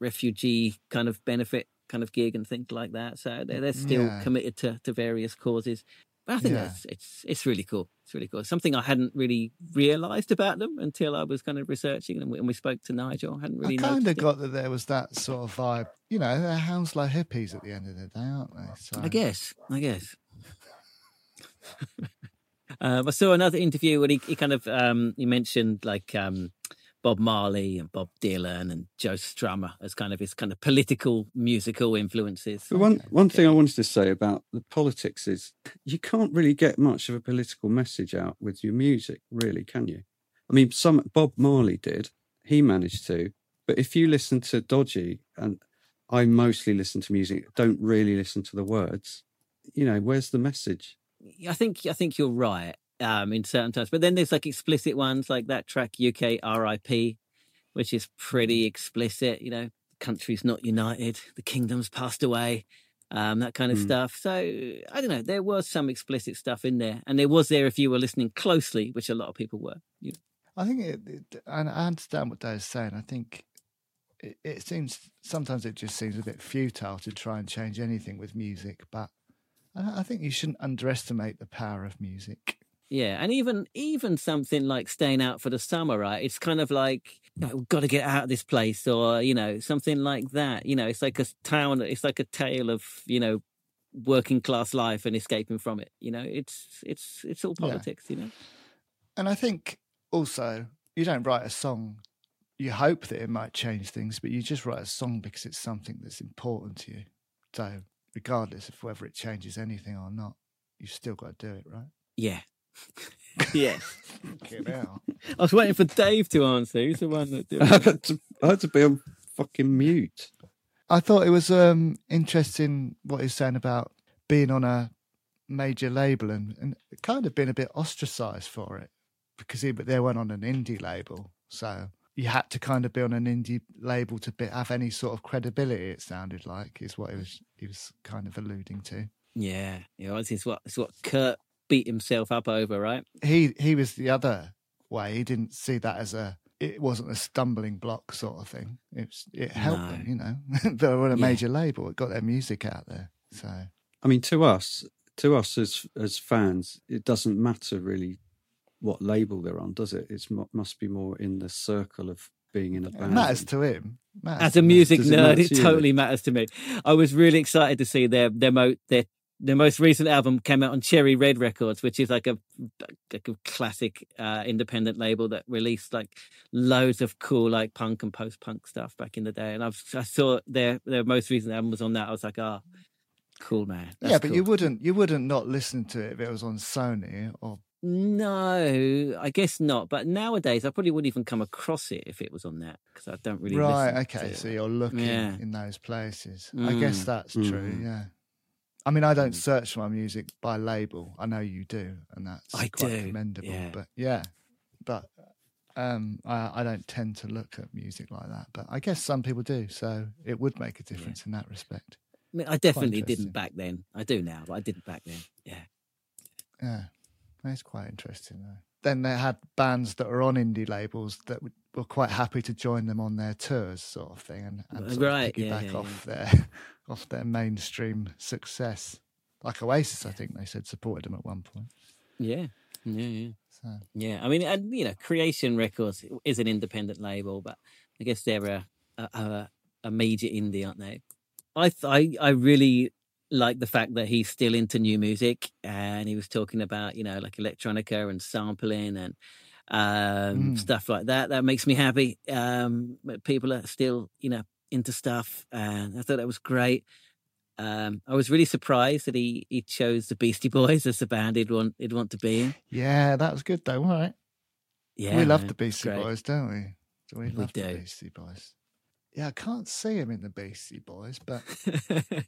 refugee kind of benefit kind of gig and things like that. So they're, they're still Yeah. committed to, to various causes. But I think Yeah. that's it's it's really cool. It's really cool. Something I hadn't really realised about them until I was kind of researching and we, and we spoke to Nigel. I hadn't really I kind of it. got that there was that sort of vibe. You know, they're Hounslow hippies at the end of the day, aren't they? So I guess. I guess. Um, I saw another interview where he, he kind of um, he mentioned like um, Bob Marley and Bob Dylan and Joe Strummer as kind of his kind of political musical influences. But one one thing I wanted to say about the politics is you can't really get much of a political message out with your music, really, can you? I mean, some Bob Marley did, he managed to, but if you listen to Dodgy, and I mostly listen to music, don't really listen to the words, you know, where's the message? I think I think you're right um, in certain times, but then there's like explicit ones like that track UK RIP, which is pretty explicit. You know, the country's not united, the kingdom's passed away, um, that kind of Mm. stuff. So I don't know. There was some explicit stuff in there, and there was there if you were listening closely, which a lot of people were. You I think it, it and I understand what Dave's saying. I think it, it seems sometimes it just seems a bit futile to try and change anything with music, but I, I think you shouldn't underestimate the power of music. Yeah, and even even something like staying out for the summer, right? It's kind of like you know, we've got to get out of this place, or you know, something like that. You know, it's like a town. It's like a tale of you know, working class life and escaping from it. You know, it's it's it's all Yeah. politics. You know, And I think also you don't write a song. You hope that it might change things, but you just write a song because it's something that's important to you. So regardless of whether it changes anything or not, you've still got to do it, right? yeah, yeah. Fucking hell. I was waiting for Dave to answer. He's the one that did. I it. had to, I had to be on fucking mute. I thought it was um, interesting what he's saying about being on a major label and, and kind of being a bit ostracized for it. because he, but they weren't on an indie label, so you had to kind of be on an indie label to be, have any sort of credibility. It sounded like is what he was he was kind of alluding to. Yeah, you know, it's what it's what Kurt beat himself up over, right? He he was the other way. He didn't see that as a it wasn't a stumbling block sort of thing. It's it helped No. them, you know. they were on a Yeah. major label. It got their music out there. So I mean, to us, to us as as fans, it doesn't matter really what label they're on, does it? It's mu- must be more in the circle of being in a it band. matters to him. Matters As a me. music Does it nerd, matter it totally matters to me. I was really excited to see their their mo- their their most recent album came out on Cherry Red Records, which is like a like a classic uh, independent label that released like loads of cool like punk and post punk stuff back in the day. And I've, I saw their their most recent album was on that. I was like, oh, cool man. yeah, That's but you wouldn't you wouldn't not listen to it if it was on Sony or No, I guess not. But nowadays, I probably wouldn't even come across it if it was on that because I don't really. right. listen Okay, to so it. you're looking Yeah. in those places. I guess Mm. that's true. Mhm. Yeah. I mean, I don't Mm. search my music by label. I know you do, and that's I quite do, commendable. yeah. But yeah, but um, I, I don't tend to look at music like that. But I guess some people do, so it would make a difference in that respect. I, mean, I definitely didn't back then. I do now, but I didn't back then. Yeah. Yeah, that's quite interesting. Though. Then they had bands that are on indie labels that were quite happy to join them on their tours, sort of thing, and, and sort Right, of piggyback yeah, off their off their mainstream success. Like Oasis, I think they said supported them at one point. Yeah. Yeah. Yeah. So Yeah. I mean, and you know, Creation Records is an independent label, but I guess they're a a, a, a major indie, aren't they? I th- I I really like the fact that he's still into new music, and he was talking about you know like electronica and sampling and um Mm. stuff like that. That makes me happy. Um, but people are still you know into stuff, and I thought that was great. Um, I was really surprised that he, he chose the Beastie Boys as the band he'd want he'd want to be in. yeah, that was good though. right? Yeah, we love the Beastie great. Boys, don't we? Do we We love the. Beastie Boys? Yeah, I can't see him in the Beastie Boys, but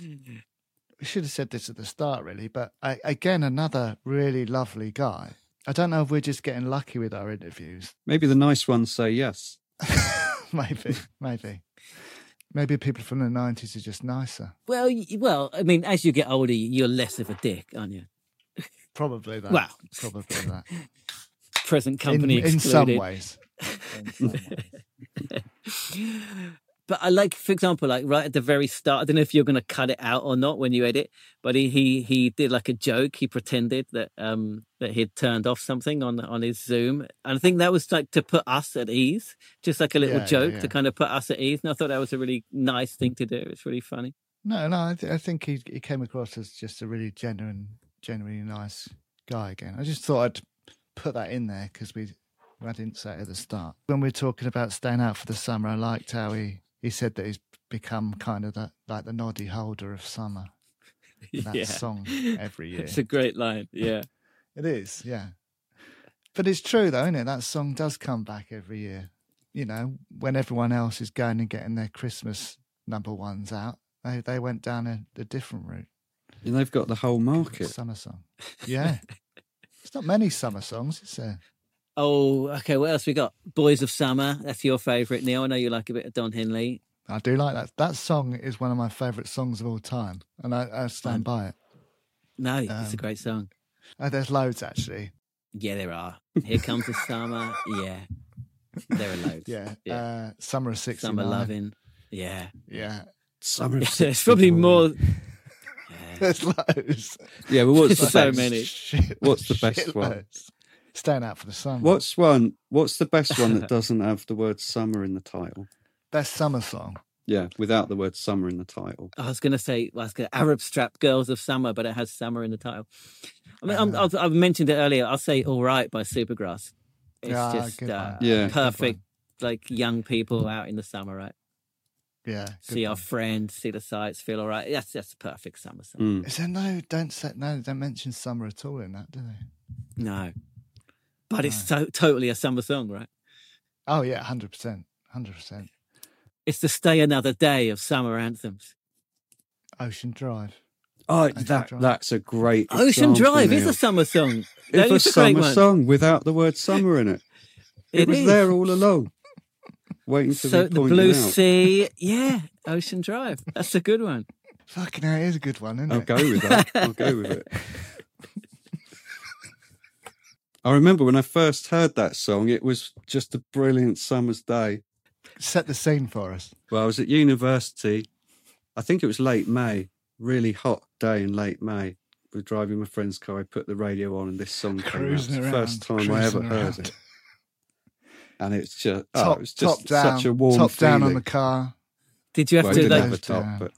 we should have said this at the start, really. But I, again, another really lovely guy. I don't know if we're just getting lucky with our interviews. Maybe the nice ones say yes. maybe, maybe, maybe people from the nineties are just nicer. well, well, I mean, as you get older, you're less of a dick, aren't you? Probably that. Well, probably that. present In, company in some ways. In some ways. but I like, for example, like right at the very start. I don't know if you're going to cut it out or not when you edit, but he he he did like a joke. He pretended that um that he'd turned off something on on his Zoom, and I think that was like to put us at ease, just like a little Yeah, yeah, joke yeah. to kind of put us at ease. And I thought that was a really nice thing to do. It's really funny. No, no, I, th- I think he he came across as just a really genuine, genuinely nice guy. Again, I just thought I'd put that in there because we I didn't say it at the start when we were talking about staying out for the summer. I liked how he he said that he's become kind of the, like the noddy holder of summer. That song every year. It's a great line. Yeah. It is, yeah. But it's true though, isn't it? That song does come back every year. You know, when everyone else is going and getting their Christmas number ones out, they they went down a, a different route. And they've got the whole market. Summer song. Yeah. It's not many summer songs, is there? Oh, okay. What else we got? Boys of Summer. That's your favourite, Neil. I know you like a bit of Don Henley. I do like that. That song is one of my favourite songs of all time, and I, I stand by it. No, it's a Um, great song. Uh, there's loads actually. Yeah, there are. Here comes the summer. Yeah, there are loads. Yeah. yeah. Uh, summer of '69. summer loving. Yeah, Yeah. Summer of there's probably more. Yeah. There's loads. Yeah, but what's the So best? many. Shit- What's the best one? shitloads. Staying out for the summer. What's one? What's the best one that doesn't have the word summer in the title? best summer song? Yeah, without the word summer in the title. I was going to say, well, I was gonna, Arab Strap Girls of Summer, but it has summer in the title. I mean, I'm, Uh. I've, I've mentioned it earlier. I'll say All Right by Supergrass. It's Yeah, just uh. Yeah. Perfect, like young people out in the summer, right? Yeah. good see our friends, see the sights, feel all right. That's that's a perfect summer song. Mm. Is there no? Don't say no. Don't mention summer at all in that, do they? No, but it's mm. so, totally a summer song, right? Oh yeah, hundred percent, hundred percent. It's the Stay Another Day of summer anthems. Ocean Drive. Oh, Ocean that Drive. that's a great Ocean example, Drive is a summer song. It's a a summer one. song without the word summer in it. It, It was is. there all along, waiting to So be the blue out. sea, yeah, Ocean Drive. That's a good one. Fucking hell, it is a good one, isn't it? I'll go with that. I'll go with it. I remember when I first heard that song, it was just a brilliant summer's day. Set the scene for us. Well, I was at university. I think it was late May, really hot day in late May. We were driving my friend's car. I put the radio on, and this song came out. Cruising It's the around. first time I ever cruising heard it, and it's just oh, Top, it was just top down, such a warm top down on the car. Did you have Well, to didn't like? have top, but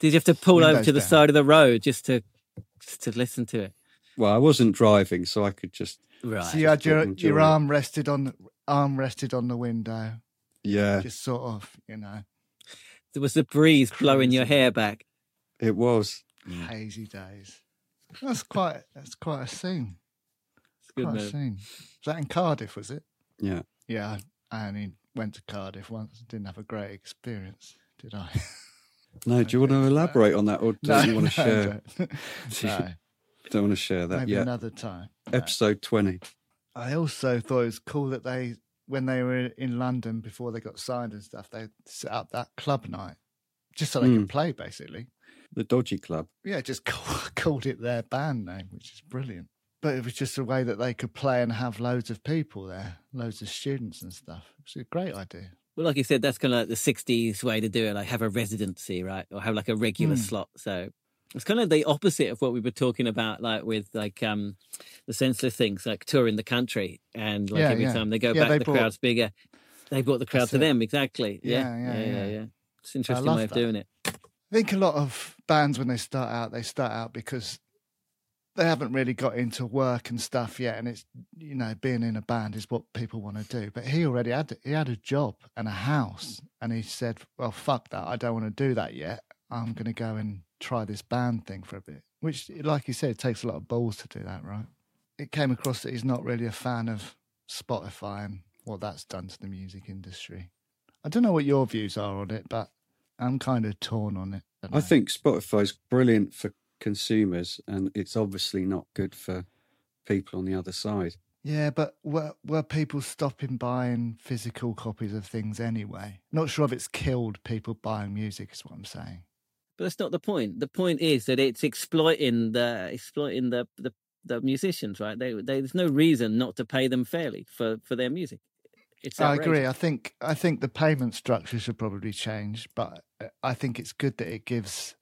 Did you have to pull over to the down. side of the road just to just to listen to it? Well, I wasn't driving, so I could just Right. So you had your your arm rested on arm rested on the window, yeah, just sort of, you know, there was the breeze blowing your hair back. it was. Mm. hazy days. That's quite that's quite a scene. It's good, Quite a scene. Was that in Cardiff? Was it? Yeah. Yeah, I I only went to Cardiff once. Didn't have a great experience, did I? No, do you want to elaborate on that, or don't you want to no, share? no, Don't want to share that maybe yet. another time. No. Episode twenty. I also thought it was cool that they, when they were in London before they got signed and stuff, they set up that club night just so they Mm. could play, basically. The Dodgy Club. Yeah, just call, called it their band name, which is brilliant. But it was just a way that they could play and have loads of people there, loads of students and stuff. It was a great idea. Well, like you said, that's kind of like the '60s way to do it. Like have a residency, right, or have like a regular Hmm. slot. So it's kind of the opposite of what we were talking about, like with like um the senseless things, like touring the country, and like Yeah, every yeah. time they go Yeah, back, they the brought- crowd's bigger. They brought the crowd That's to it. them, exactly. Yeah, Yeah, yeah, yeah, yeah. yeah. It's an interesting way of that. doing it. I think a lot of bands, when they start out, they start out because they haven't really got into work and stuff yet, and it's you know being in a band is what people want to do. But he already had he had a job and a house, and he said, "Well, fuck that, I don't want to do that yet. I'm going to go and try this band thing for a bit." Which, like you said, it takes a lot of balls to do that, right? It came across that he's not really a fan of Spotify and what that's done to the music industry. I don't know what your views are on it, but I'm kind of torn on it. I know. think Spotify's brilliant for consumers, and it's obviously not good for people on the other side. Yeah, but were were people stopping buying physical copies of things anyway? Not sure if it's killed people buying music. Is what I'm saying. But that's not the point. The point is that it's exploiting the exploiting the the, the musicians, right? They, they, there's no reason not to pay them fairly for for their music. I agree. I think I think the payment structure should probably change, but uh, I think it's good that it gives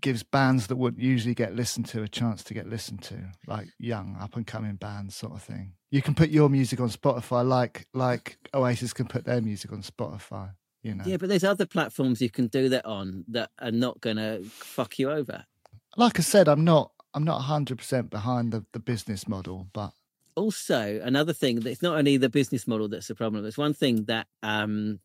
gives bands that wouldn't usually get listened to a chance to get listened to, like young up and coming bands, sort of thing. You can put your music on Spotify, like like Oasis can put their music on Spotify. You know, Yeah, but there's other platforms you can do that on that are not going to fuck you over. like I said, I'm not I'm not 100 percent behind the the business model, but Also, another thing that it's not only the business model that's the problem. There's one thing that um,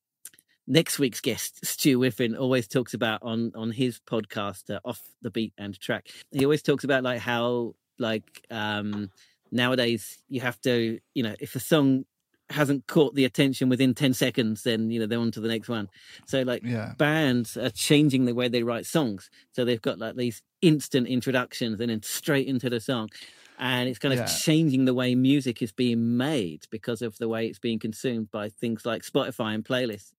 next week's guest Stu Whiffen always talks about on on his podcast, uh, Off the Beat and Track. He always talks about like how like um, nowadays you have to, you know, if a song hasn't caught the attention within 10 seconds then you know they're on to the next one so like yeah, bands are changing the way they write songs. So they've got like these instant introductions and then straight into the song. And it's kind of Yeah. changing the way music is being made because of the way it's being consumed by things like Spotify and playlists.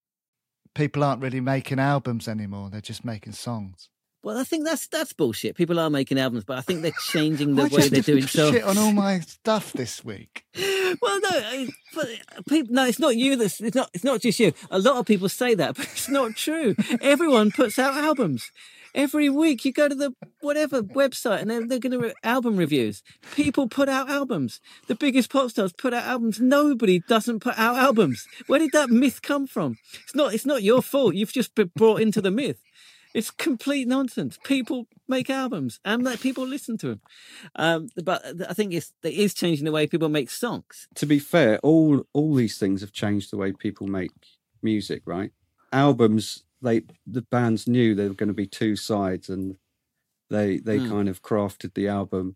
people aren't really making albums anymore; they're just making songs. Well, I think that's that's bullshit. People are making albums, but I think they're changing the way they're doing songs. shit on all my stuff this week. well, no, but people, no, it's not you. That's it's not. It's not just you. A lot of people say that, but it's not true. Everyone puts out albums every week. You go to the whatever website, and they're, they're going to re- album reviews. People put out albums. The biggest pop stars put out albums. Nobody doesn't put out albums. Where did that myth come from? It's not. It's not your fault. You've just been brought into the myth. It's complete nonsense. People make albums and let people listen to them. Um, but I think it's, it is changing the way people make songs. To be fair, all all these things have changed the way people make music. Right? Albums, they the bands knew there were going to be two sides, and they they Hmm. kind of crafted the album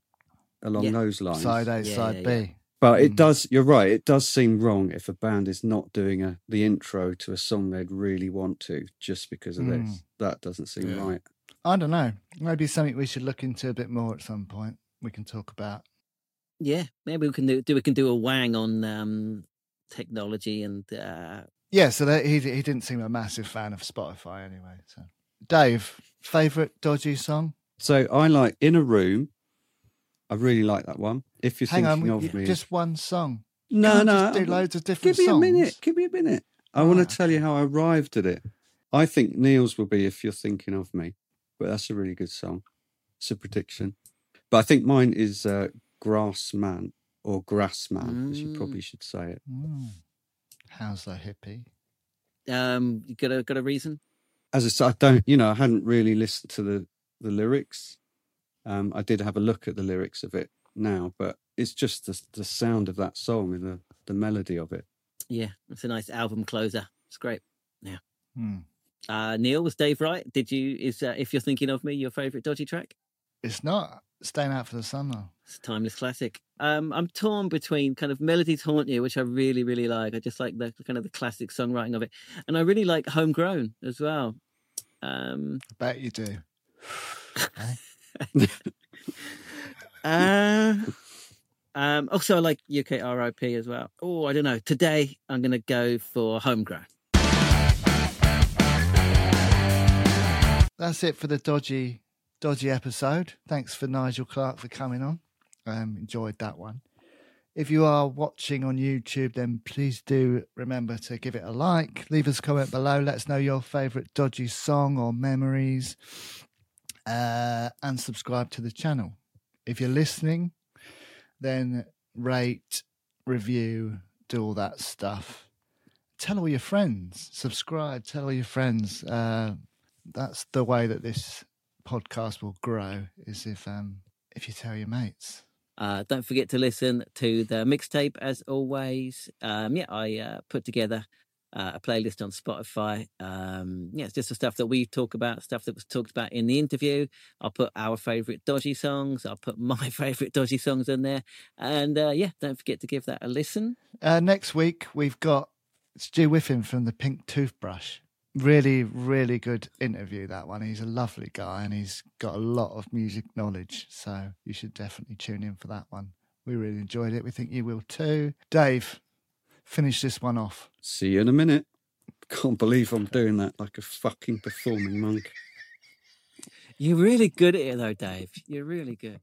along Yeah. those lines. Side A, Yeah, side yeah, B. yeah. But it Mm. does. You're right. It does seem wrong if a band is not doing a the intro to a song they'd really want to just because of Mm. this. That doesn't seem Yeah. right. I don't know. Maybe something we should look into a bit more at some point. We can talk about. Yeah, maybe we can do, do we can do a wang on um, technology and uh, Yeah, so that, he he didn't seem a massive fan of Spotify anyway. So, Dave, favorite dodgy song? So I like In a Room. I really like that one. If you're Hang thinking we- of me, just one song. no, can't no, just do loads of different Give me songs. a minute. Give me a minute. I want Ah, to tell you how I arrived at it. I think Neil's will be if you're thinking of me, but that's a really good song. It's a prediction. But I think mine is uh, Grassman or grass Grassman, as you Mm. probably should say it. Mm. How's the hippie? um, you got a got a reason? As I said, I don't, you know, I hadn't really listened to the the lyrics. Um, I did have a look at the lyrics of it now, but it's just the the sound of that song and the the melody of it. Yeah, it's a nice album closer. It's great. Hmm. Uh, Neil, was Dave right? Did you is uh, if you're thinking of me your favorite dodgy track? It's not staying out for the sun though. It's a timeless classic. Um, I'm torn between kind of Melodies Haunt You, which I really, really like. I just like the kind of the classic songwriting of it, and I really like Homegrown as well. Um, I bet you do. uh, um, also, I like UK RIP as well. Oh, I don't know. Today, I'm going to go for Homegrown. That's it for the dodgy, dodgy episode. Thanks for Nigel Clark for coming on. Um, enjoyed that one. If you are watching on YouTube, then please do remember to give it a like. Leave us a comment below. Let us know your favourite dodgy song or memories, uh, and subscribe to the channel. If you're listening, then rate, review, do all that stuff. Tell all your friends. Subscribe. Tell all your friends. Uh, that's the way that this podcast will grow is if um if you tell your mates Uh, don't forget to listen to the mixtape as always. Um, yeah, I uh, put together uh, a playlist on Spotify. Um, yeah, it's just the stuff that we talk about, stuff that was talked about in the interview. I'll put our favorite dodgy songs. I'll put my favorite dodgy songs in there. And uh, yeah, don't forget to give that a listen. uh next week we've got stu whiffin from the pink toothbrush really really good interview that one he's a lovely guy and he's got a lot of music knowledge so you should definitely tune in for that one we really enjoyed it we think you will too dave finish this one off See you in a minute. Can't believe I'm doing that like a fucking performing monk. You're really good at it, though, Dave. You're really good.